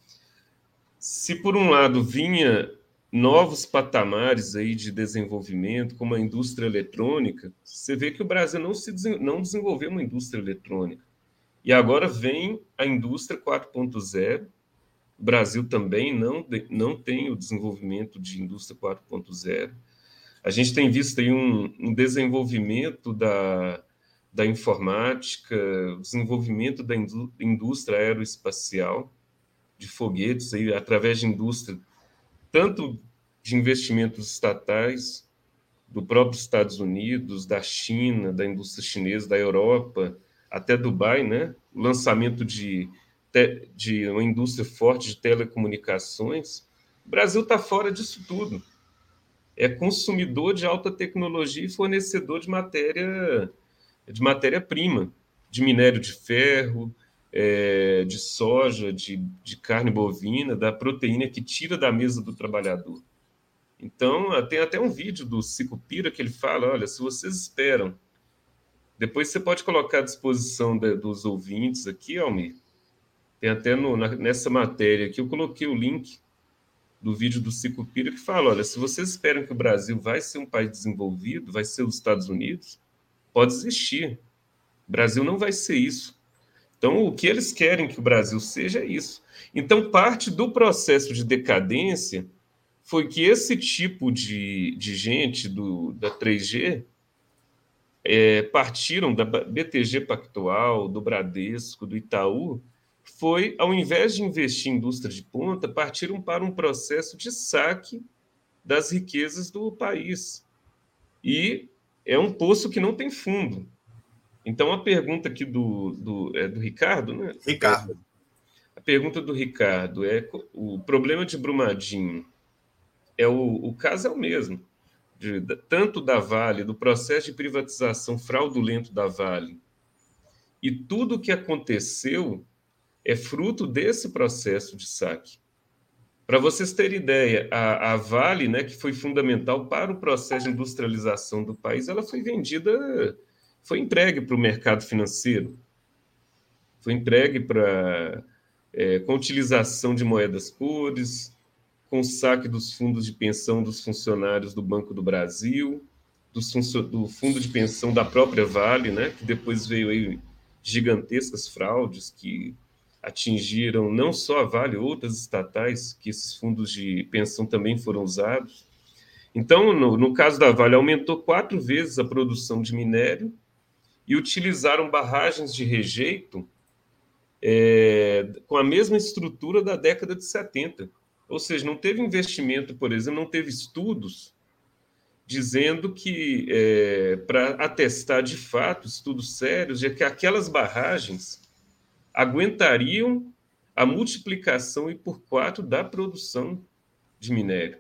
se por um lado vinha novos patamares aí de desenvolvimento, como a indústria eletrônica, você vê que o Brasil não, se, não desenvolveu uma indústria eletrônica. E agora vem a indústria 4.0. O Brasil também não, não tem o desenvolvimento de indústria 4.0. A gente tem visto aí um, um desenvolvimento da, da informática, desenvolvimento da indústria aeroespacial, de foguetes, aí, através de indústria, tanto de investimentos estatais, do próprio Estados Unidos, da China, da indústria chinesa, da Europa, até Dubai, né? lançamento de, de uma indústria forte de telecomunicações. O Brasil está fora disso tudo. É consumidor de alta tecnologia e fornecedor de matéria de matéria-prima, de minério de ferro, é, de soja, de, de carne bovina, da proteína que tira da mesa do trabalhador. Então, tem até um vídeo do Cicupira que ele fala: olha, se vocês esperam, depois você pode colocar à disposição de, dos ouvintes aqui, Almir. Tem até no, na, nessa matéria aqui, eu coloquei o link do vídeo do Cicupira que fala: olha, se vocês esperam que o Brasil vai ser um país desenvolvido, vai ser os Estados Unidos, pode existir. O Brasil não vai ser isso. Então, o que eles querem que o Brasil seja é isso. Então, parte do processo de decadência foi que esse tipo de, de gente do, da 3G é, partiram da BTG Pactual, do Bradesco, do Itaú, foi, ao invés de investir em indústria de ponta, partiram para um processo de saque das riquezas do país. E é um poço que não tem fundo. Então, a pergunta aqui do, do, é do Ricardo, né? Ricardo. A pergunta do Ricardo é: o problema de Brumadinho é o, o caso é o mesmo, de, tanto da Vale, do processo de privatização fraudulento da Vale, e tudo o que aconteceu é fruto desse processo de saque. Para vocês terem ideia, a, a, Vale, né, que foi fundamental para o processo de industrialização do país, ela foi vendida, foi entregue para o mercado financeiro, foi entregue para é, com utilização de moedas cores, com saque dos fundos de pensão dos funcionários do Banco do Brasil, do, do fundo de pensão da própria Vale, né, que depois veio aí gigantescas fraudes que atingiram não só a Vale, outras estatais, que esses fundos de pensão também foram usados. Então, no, no caso da Vale, aumentou quatro vezes a produção de minério e utilizaram barragens de rejeito é, com a mesma estrutura da década de 70. Ou seja, não teve investimento, por exemplo, não teve estudos dizendo que, é, para atestar de fato, estudos sérios, de que aquelas barragens aguentariam a multiplicação e por quatro da produção de minério.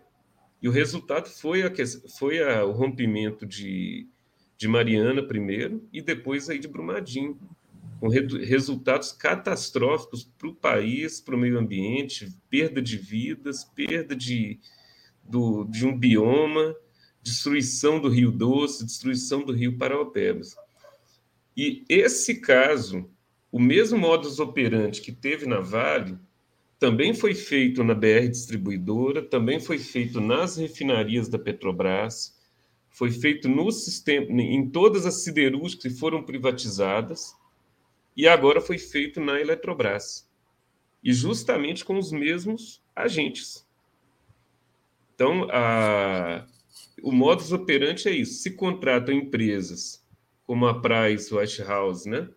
E o resultado foi, a, foi a, o rompimento de, de Mariana primeiro e depois aí de Brumadinho, com re, resultados catastróficos para o país, para o meio ambiente, perda de vidas, perda de, do, de um bioma, destruição do Rio Doce, destruição do Rio Paraopebas. E esse caso, o mesmo modus operandi que teve na Vale, também foi feito na BR Distribuidora, também foi feito nas refinarias da Petrobras, foi feito no sistema, em todas as siderúrgicas que foram privatizadas, e agora foi feito na Eletrobras. E justamente com os mesmos agentes. Então, a, o modus operandi é isso. Se contratam empresas como a Price Waterhouse, né?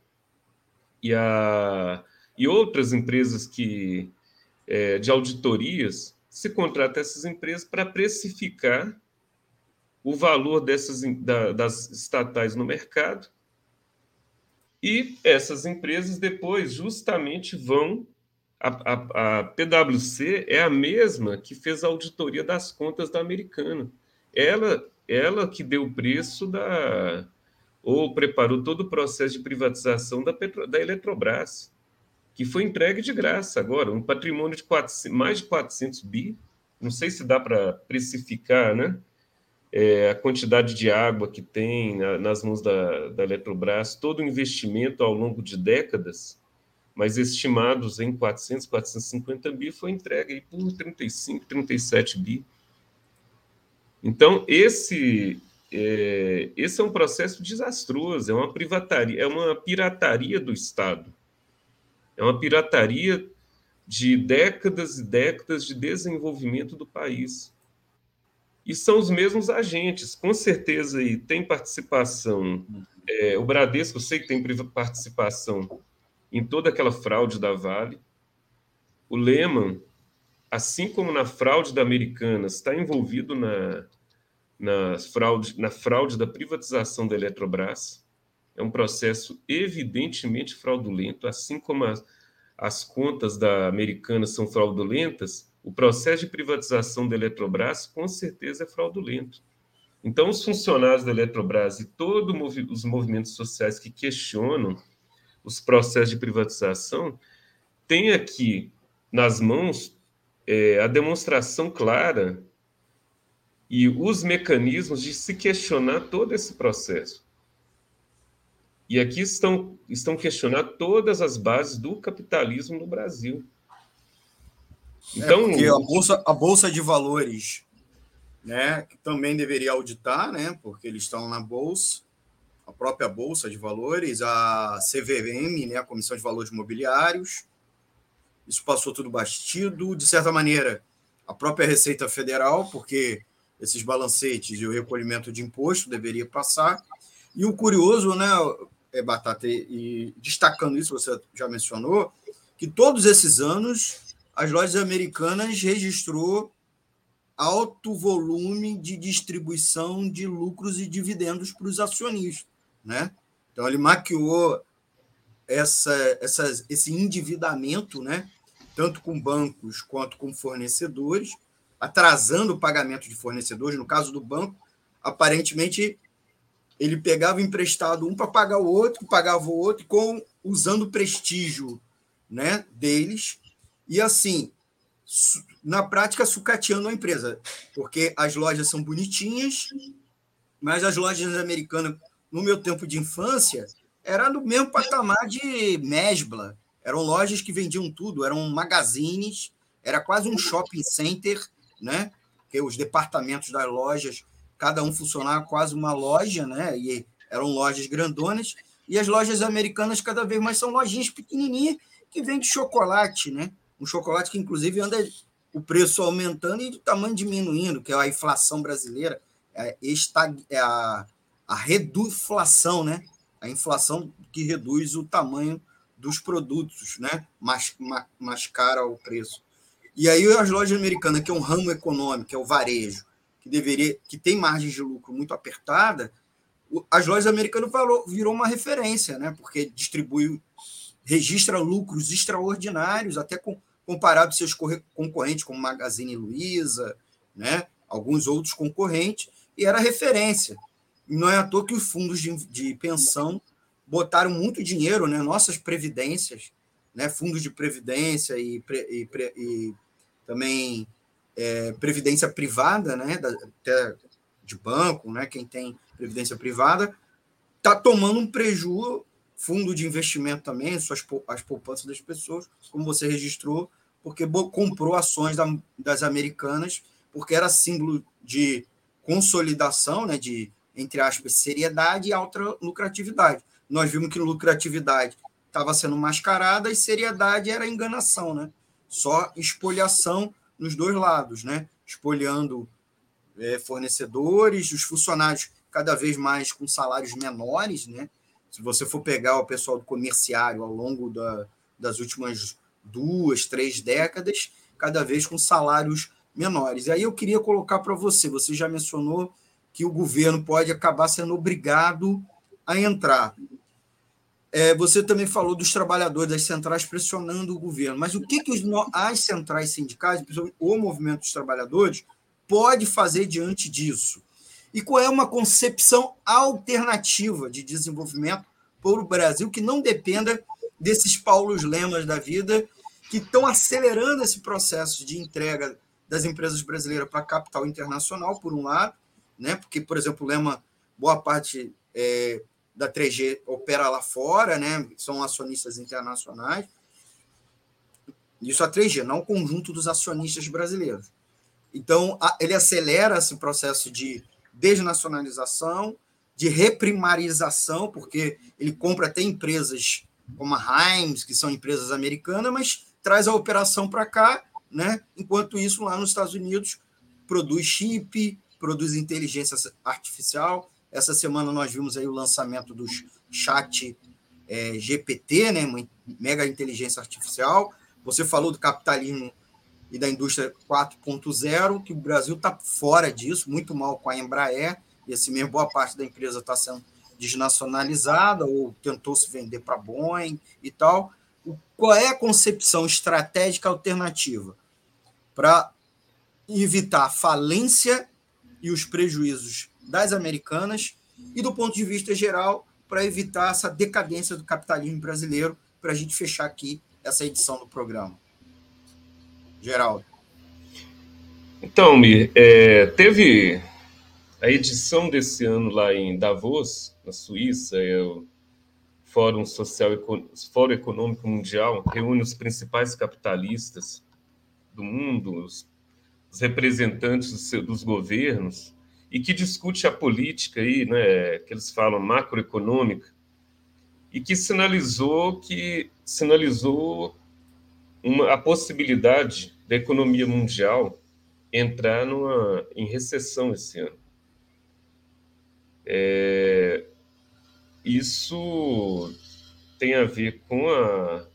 E, a, e outras empresas que é, de auditorias, se contrata essas empresas para precificar o valor dessas da, das estatais no mercado. E essas empresas depois justamente vão a, a, a, PwC é a mesma que fez a auditoria das contas da Americana. Ela, ela que deu o preço da ou preparou todo o processo de privatização da, Petro, da Eletrobras, que foi entregue de graça agora, um patrimônio de 400, mais de 400 bi. Não sei se dá para precificar, né? É, a quantidade de água que tem na, nas mãos da, da Eletrobras, todo o investimento ao longo de décadas, mas estimados em 400, 450 bi, foi entregue por 35, 37 bi. Então, esse é, esse é um processo desastroso, é uma privataria, é uma pirataria do Estado. É uma pirataria de décadas e décadas de desenvolvimento do país. E são os mesmos agentes, com certeza aí tem participação. É, o Bradesco, eu sei que tem participação em toda aquela fraude da Vale. O Lehman, assim como na fraude da Americanas, está envolvido na, na, fraude, na fraude da privatização da Eletrobras. É um processo evidentemente fraudulento, assim como as, as contas da Americana são fraudulentas, o processo de privatização da Eletrobras com certeza é fraudulento. Então, os funcionários da Eletrobras e todos os movimentos sociais que questionam os processos de privatização têm aqui nas mãos é, a demonstração clara e os mecanismos de se questionar todo esse processo. E aqui estão, estão questionando todas as bases do capitalismo no Brasil. É, então, é a, bolsa, a Bolsa de Valores, né, que também deveria auditar, né, porque eles estão na Bolsa, a própria Bolsa de Valores, a CVM, né, a Comissão de Valores Imobiliários, isso passou tudo bastido, de certa maneira, a própria Receita Federal, porque esses balancetes e o recolhimento de imposto deveria passar. E o curioso, né, é, Batata, e destacando isso, você já mencionou, que todos esses anos as lojas americanas registrou alto volume de distribuição de lucros e dividendos para os acionistas, né? Então ele maquiou essa, essa, esse endividamento, né? Tanto com bancos quanto com fornecedores, atrasando o pagamento de fornecedores. No caso do banco, aparentemente ele pegava emprestado um para pagar o outro, pagava o outro, com usando o prestígio né, deles. E assim, na prática, sucateando a empresa, porque as lojas são bonitinhas, mas as lojas americanas, no meu tempo de infância, era no mesmo patamar de Mesbla. Eram lojas que vendiam tudo, eram magazines, era quase um shopping center né? Os departamentos das lojas, cada um funcionava quase uma loja, né? E eram lojas grandonas. E as lojas americanas cada vez mais são lojinhas pequenininhas que vendem chocolate, né? Um chocolate que, inclusive, anda o preço aumentando e o tamanho diminuindo, que é a inflação brasileira, é, é a, a reduflação, né? A inflação que reduz o tamanho dos produtos, né? mais, mais cara o preço. E aí as lojas americanas, que é um ramo econômico, que é o varejo, que deveria, que tem margens de lucro muito apertada, as lojas americanas falou, virou uma referência, né? Porque distribui, registra lucros extraordinários, até com, comparado com seus concorrentes, como Magazine Luiza, né? Alguns outros concorrentes, e era referência. E não é à toa que os fundos de, de pensão botaram muito dinheiro, né? Nossas previdências, né? Fundos de previdência e, e, e também é, previdência privada, né? Da, até de banco, né? Quem tem previdência privada está tomando um prejuízo, fundo de investimento também, suas, as poupanças das pessoas, como você registrou, porque comprou ações da, das americanas, porque era símbolo de consolidação, né, de, entre aspas, seriedade e alta lucratividade. Nós vimos que lucratividade estava sendo mascarada e seriedade era enganação, né? Só espoliação nos dois lados, né? Espoliando é, fornecedores, os funcionários cada vez mais com salários menores, né? Se você for pegar o pessoal do comerciário ao longo da, das últimas duas, três décadas, cada vez com salários menores. E aí eu queria colocar para você, você já mencionou que o governo pode acabar sendo obrigado a entrar. É, você também falou dos trabalhadores das centrais pressionando o governo, mas o que, que os, as centrais sindicais, o movimento dos trabalhadores, pode fazer diante disso? E qual é uma concepção alternativa de desenvolvimento para o Brasil que não dependa desses Paulos Lemas da vida que estão acelerando esse processo de entrega das empresas brasileiras para capital internacional, por um lado, né? porque, por exemplo, o Lema, boa parte é, da 3G opera lá fora, né? são acionistas internacionais. Isso a 3G, não o conjunto dos acionistas brasileiros. Então, ele acelera esse processo de desnacionalização, de reprimarização, porque ele compra até empresas como a Heinz, que são empresas americanas, mas traz a operação para cá, né? enquanto isso, lá nos Estados Unidos, produz chip, produz inteligência artificial, essa semana nós vimos aí o lançamento dos chat é, GPT, né, mega inteligência artificial. Você falou do capitalismo e da indústria 4.0, que o Brasil está fora disso, muito mal com a Embraer, e assim mesmo boa parte da empresa está sendo desnacionalizada ou tentou se vender para a Boeing e tal. Qual é a concepção estratégica alternativa para evitar falência e os prejuízos das americanas e do ponto de vista geral para evitar essa decadência do capitalismo brasileiro, para a gente fechar aqui essa edição do programa. Geraldo. Então, Mir, é, teve a edição desse ano lá em Davos, na Suíça, é o Fórum Social Fórum Econômico Mundial, reúne os principais capitalistas do mundo, os, os representantes dos, dos governos, e que discute a política aí, né, que eles falam macroeconômica, e que sinalizou que sinalizou uma, a possibilidade da economia mundial entrar numa, em recessão esse ano. É, isso tem a ver com a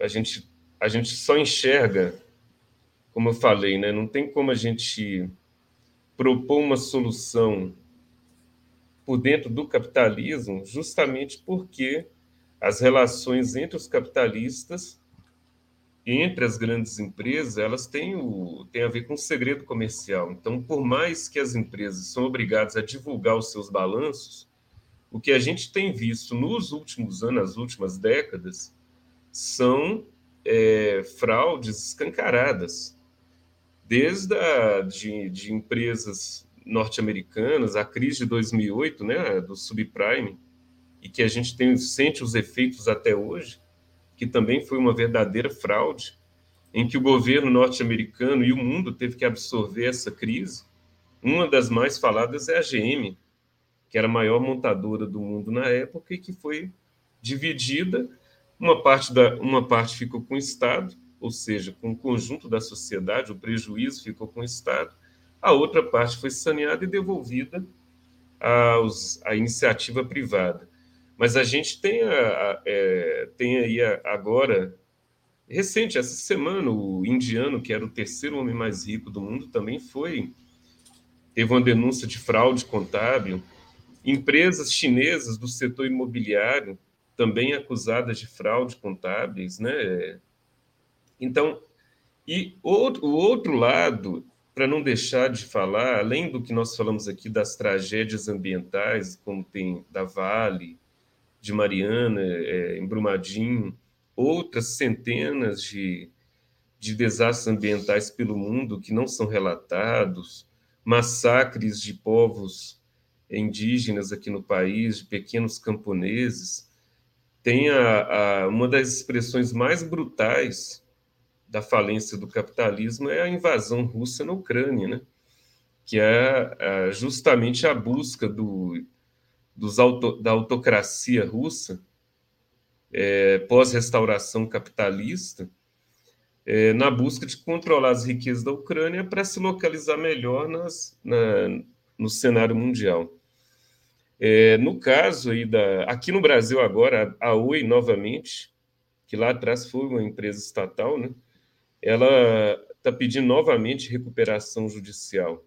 a gente a gente só enxerga como eu falei né não tem como a gente propor uma solução por dentro do capitalismo, justamente porque as relações entre os capitalistas entre as grandes empresas, elas têm, o, têm a ver com o segredo comercial. Então, por mais que as empresas são obrigadas a divulgar os seus balanços, o que a gente tem visto nos últimos anos, nas últimas décadas, são é, fraudes escancaradas desde a, de, de empresas norte-americanas, a crise de 2008, né, do subprime, e que a gente tem, sente os efeitos até hoje, que também foi uma verdadeira fraude, em que o governo norte-americano e o mundo teve que absorver essa crise. Uma das mais faladas é a GM, que era a maior montadora do mundo na época e que foi dividida. Uma parte, da, uma parte ficou com o Estado ou seja, com o conjunto da sociedade, o prejuízo ficou com o Estado, a outra parte foi saneada e devolvida aos, à iniciativa privada. Mas a gente tem, a, a, é, tem aí a, agora, recente, essa semana, o indiano, que era o terceiro homem mais rico do mundo, também foi. Teve uma denúncia de fraude contábil. Empresas chinesas do setor imobiliário também acusadas de fraude contábeis, né? Então, e outro, o outro lado, para não deixar de falar, além do que nós falamos aqui das tragédias ambientais, como tem da Vale, de Mariana, é, em Brumadinho, outras centenas de, de desastres ambientais pelo mundo que não são relatados, massacres de povos indígenas aqui no país, de pequenos camponeses, tem a, a, uma das expressões mais brutais da falência do capitalismo é a invasão russa na Ucrânia, né? que é, é justamente a busca do, dos auto, da autocracia russa é, pós-restauração capitalista, é, na busca de controlar as riquezas da Ucrânia para se localizar melhor nas, na, no cenário mundial. É, no caso aí da, aqui no Brasil agora, a Oi novamente, que lá atrás foi uma empresa estatal, né? Ela está pedindo novamente recuperação judicial.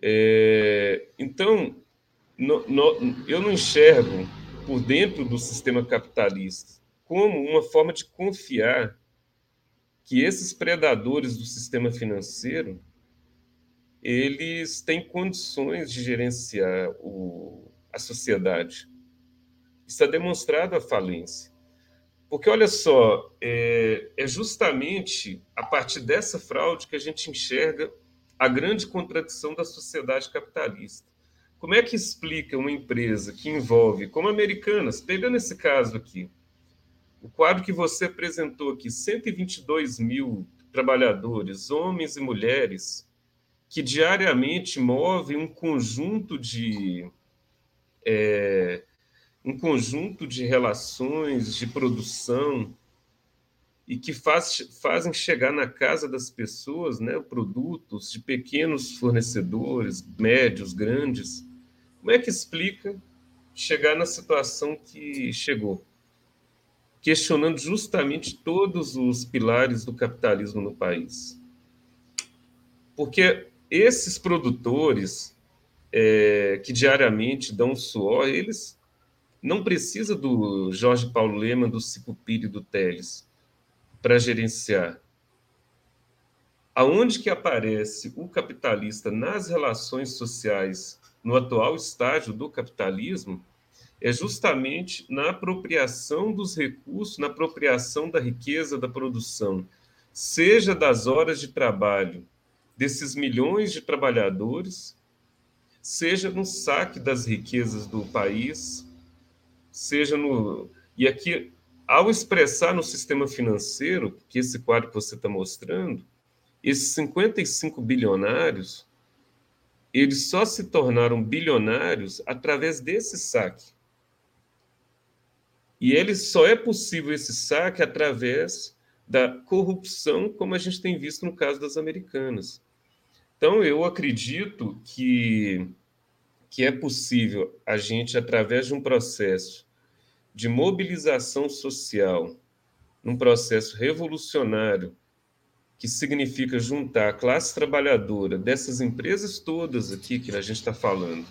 É, então, no, no, eu não enxergo por dentro do sistema capitalista como uma forma de confiar que esses predadores do sistema financeiro eles têm condições de gerenciar o, a sociedade. Está demonstrado a falência. Porque, olha só, é, é justamente a partir dessa fraude que a gente enxerga a grande contradição da sociedade capitalista. Como é que explica uma empresa que envolve, como Americanas, pegando esse caso aqui, o quadro que você apresentou aqui, 122 mil trabalhadores, homens e mulheres, que diariamente movem um conjunto de é, um conjunto de relações de produção e que faz, fazem chegar na casa das pessoas né, produtos de pequenos fornecedores, médios, grandes. Como é que explica chegar na situação que chegou? Questionando justamente todos os pilares do capitalismo no país. Porque esses produtores é, que diariamente dão suor, eles não precisam do Jorge Paulo Lema, do Cicupiri e do Teles para gerenciar. Aonde que aparece o capitalista nas relações sociais no atual estágio do capitalismo é justamente na apropriação dos recursos, na apropriação da riqueza da produção, seja das horas de trabalho desses milhões de trabalhadores, seja no saque das riquezas do país, seja no. E aqui, ao expressar no sistema financeiro, que esse quadro que você está mostrando, esses 55 bilionários, eles só se tornaram bilionários através desse saque. E ele só é possível esse saque através da corrupção, como a gente tem visto no caso das americanas. Então, eu acredito que, que é possível a gente, através de um processo de mobilização social, num processo revolucionário, que significa juntar a classe trabalhadora dessas empresas todas aqui que a gente está falando,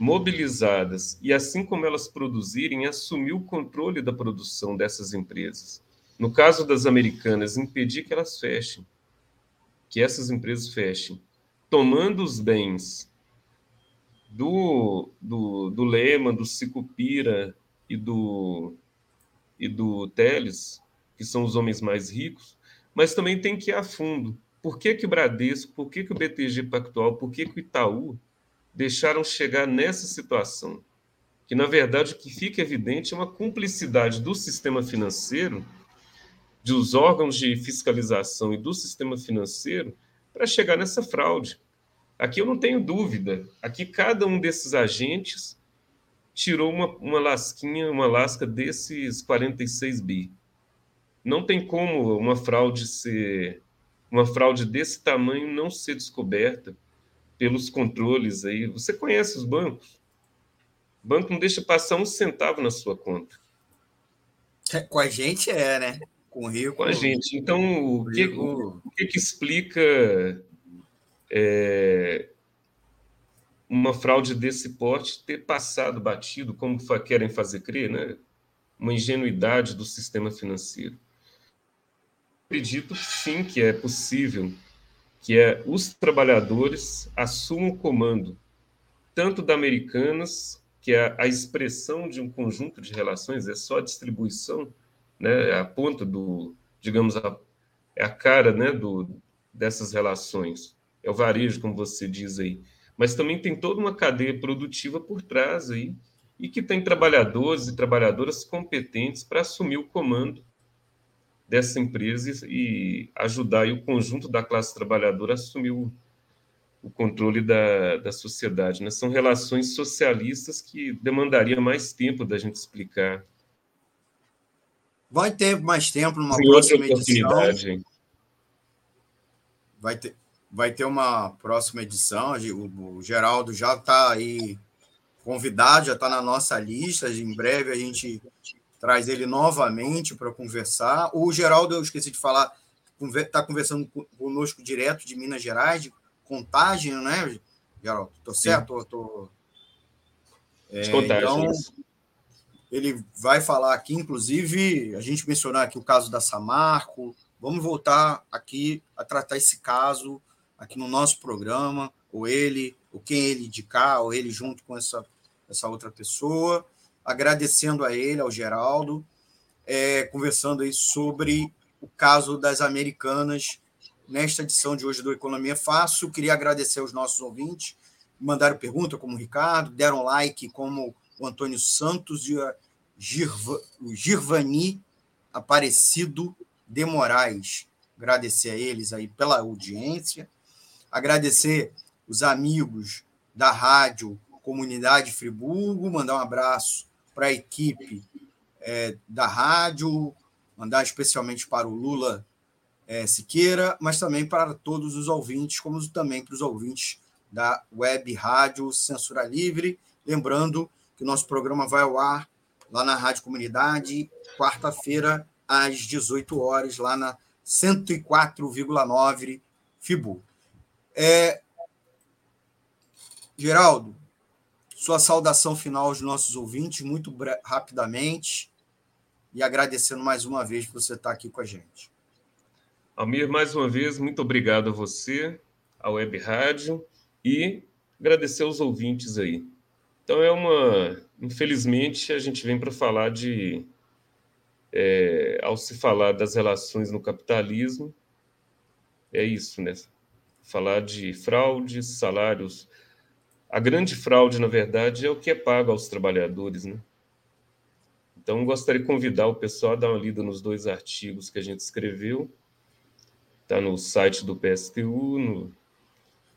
mobilizadas, e assim como elas produzirem, assumir o controle da produção dessas empresas. No caso das americanas, impedir que elas fechem que essas empresas fechem, tomando os bens do, do, do Lehman, do Sicupira e do, e do Teles, que são os homens mais ricos, mas também tem que ir a fundo. Por que, que o Bradesco, por que, que o BTG Pactual, por que, que o Itaú deixaram chegar nessa situação? Que, na verdade, o que fica evidente é uma cumplicidade do sistema financeiro dos órgãos de fiscalização e do sistema financeiro para chegar nessa fraude. Aqui eu não tenho dúvida. Aqui cada um desses agentes tirou uma, uma lasquinha, uma lasca desses 46 bi. Não tem como uma fraude ser uma fraude desse tamanho não ser descoberta pelos controles aí. Você conhece os bancos? O banco não deixa passar um centavo na sua conta. É, com a gente é, né? Com o Rio. Com a gente. Então, o que, o, o que, que explica é, uma fraude desse porte ter passado batido, como querem fazer crer, né? uma ingenuidade do sistema financeiro. Acredito sim que é possível que é, os trabalhadores assumam o comando tanto da Americanas, que é a expressão de um conjunto de relações, é só a distribuição, né, é a ponta do, digamos, a, é a cara né, do, dessas relações. É o varejo, como você diz aí mas também tem toda uma cadeia produtiva por trás aí, e que tem trabalhadores e trabalhadoras competentes para assumir o comando dessa empresa e ajudar o conjunto da classe trabalhadora a assumir o, o controle da, da sociedade. Né? São relações socialistas que demandaria mais tempo da gente explicar. Vai ter mais tempo numa Tem próxima edição. Vai ter, vai ter uma próxima edição. O, Geraldo já está aí convidado, já está na nossa lista. Em breve a gente traz ele novamente para conversar. O Geraldo, eu esqueci de falar, está conversando conosco direto de Minas Gerais, de contagem, né, Geraldo? Estou certo? Tô... É, então, ele vai falar aqui, inclusive, a gente mencionar aqui o caso da Samarco. Vamos voltar aqui a tratar esse caso aqui no nosso programa, ou ele, ou quem ele indicar, ou ele junto com essa, essa outra pessoa, agradecendo a ele, ao Geraldo, é, conversando aí sobre o caso das americanas nesta edição de hoje do Economia Fácil. Queria agradecer aos nossos ouvintes, mandaram pergunta, como o Ricardo, deram like, como o Antônio Santos e a Girva, o Girvani Aparecido de Moraes. Agradecer a eles aí pela audiência agradecer os amigos da rádio Comunidade Friburgo, mandar um abraço para a equipe é, da rádio, mandar especialmente para o Lula é, Siqueira, mas também para todos os ouvintes, como também para os ouvintes da web rádio Censura Livre. Lembrando que o nosso programa vai ao ar lá na Rádio Comunidade, quarta-feira, às 18 horas, lá na 104,9 Fibu. É... Geraldo, sua saudação final aos nossos ouvintes, muito rapidamente, e agradecendo mais uma vez por você estar aqui com a gente. Almir, mais uma vez, muito obrigado a você, à Web Rádio, e agradecer aos ouvintes aí. Então, é uma. Infelizmente, a gente vem para falar de. É, ao se falar das relações no capitalismo, é isso, né? Falar de fraudes, salários. A grande fraude, na verdade, é o que é pago aos trabalhadores, né? Então, gostaria de convidar o pessoal a dar uma lida nos dois artigos que a gente escreveu. Está no site do PSTU. No...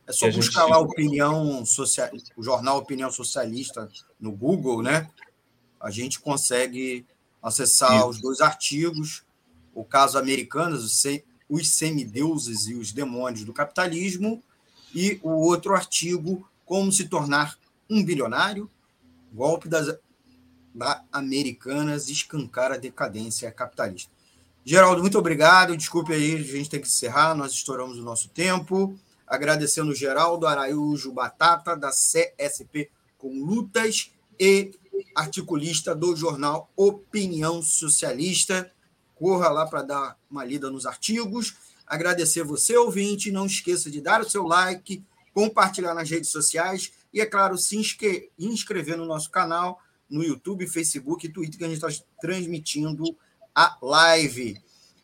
É só buscar gente... lá opinião social... o jornal Opinião Socialista no Google, né? A gente consegue acessar Isso. os dois artigos. O caso Americanas, os semideuses e os demônios do capitalismo, e o outro artigo, Como se tornar um bilionário, golpe das da Americanas escancar a decadência capitalista. Geraldo, muito obrigado. Desculpe aí, a gente tem que encerrar, nós estouramos o nosso tempo. Agradecendo Geraldo Araújo Batata, da CSP com Lutas, e articulista do jornal Opinião Socialista corra lá para dar uma lida nos artigos. Agradecer você, ouvinte. Não esqueça de dar o seu like, compartilhar nas redes sociais e, é claro, se inscrever no nosso canal no YouTube, Facebook e Twitter, que a gente está transmitindo a live.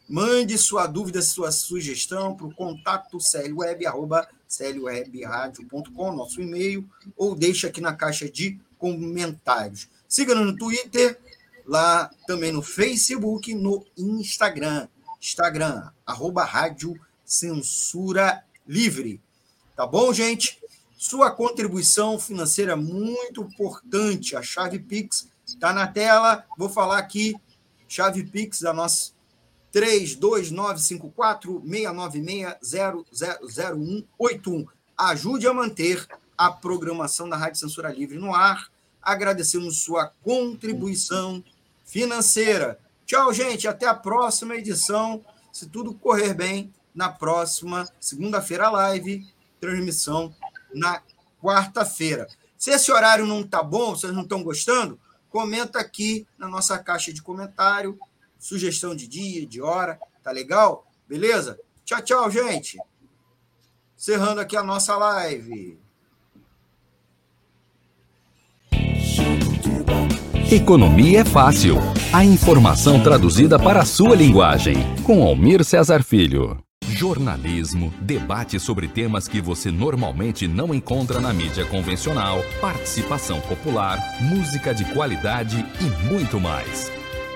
Mande sua dúvida, sua sugestão para o contato clweb.clwebradio.com, nosso e-mail, ou deixe aqui na caixa de comentários. Siga-nos no Twitter, lá também no Facebook, no Instagram. Instagram, arroba Rádio Censura Livre. Tá bom, gente? Sua contribuição financeira é muito importante. A chave Pix está na tela. Vou falar aqui, chave Pix da nossa 32954-696-000181. Ajude a manter a programação da Rádio Censura Livre no ar agradecemos sua contribuição financeira. Tchau, gente. Até a próxima edição. Se tudo correr bem, na próxima segunda-feira, live, transmissão na quarta-feira. Se esse horário não está bom, vocês não estão gostando, comenta aqui na nossa caixa de comentário, sugestão de dia, de hora, tá legal? Beleza? Tchau, tchau, gente. Encerrando aqui a nossa live. Economia é fácil. A informação traduzida para a sua linguagem. Com Almir Cesar Filho. Jornalismo, debate sobre temas que você normalmente não encontra na mídia convencional, participação popular, música de qualidade e muito mais.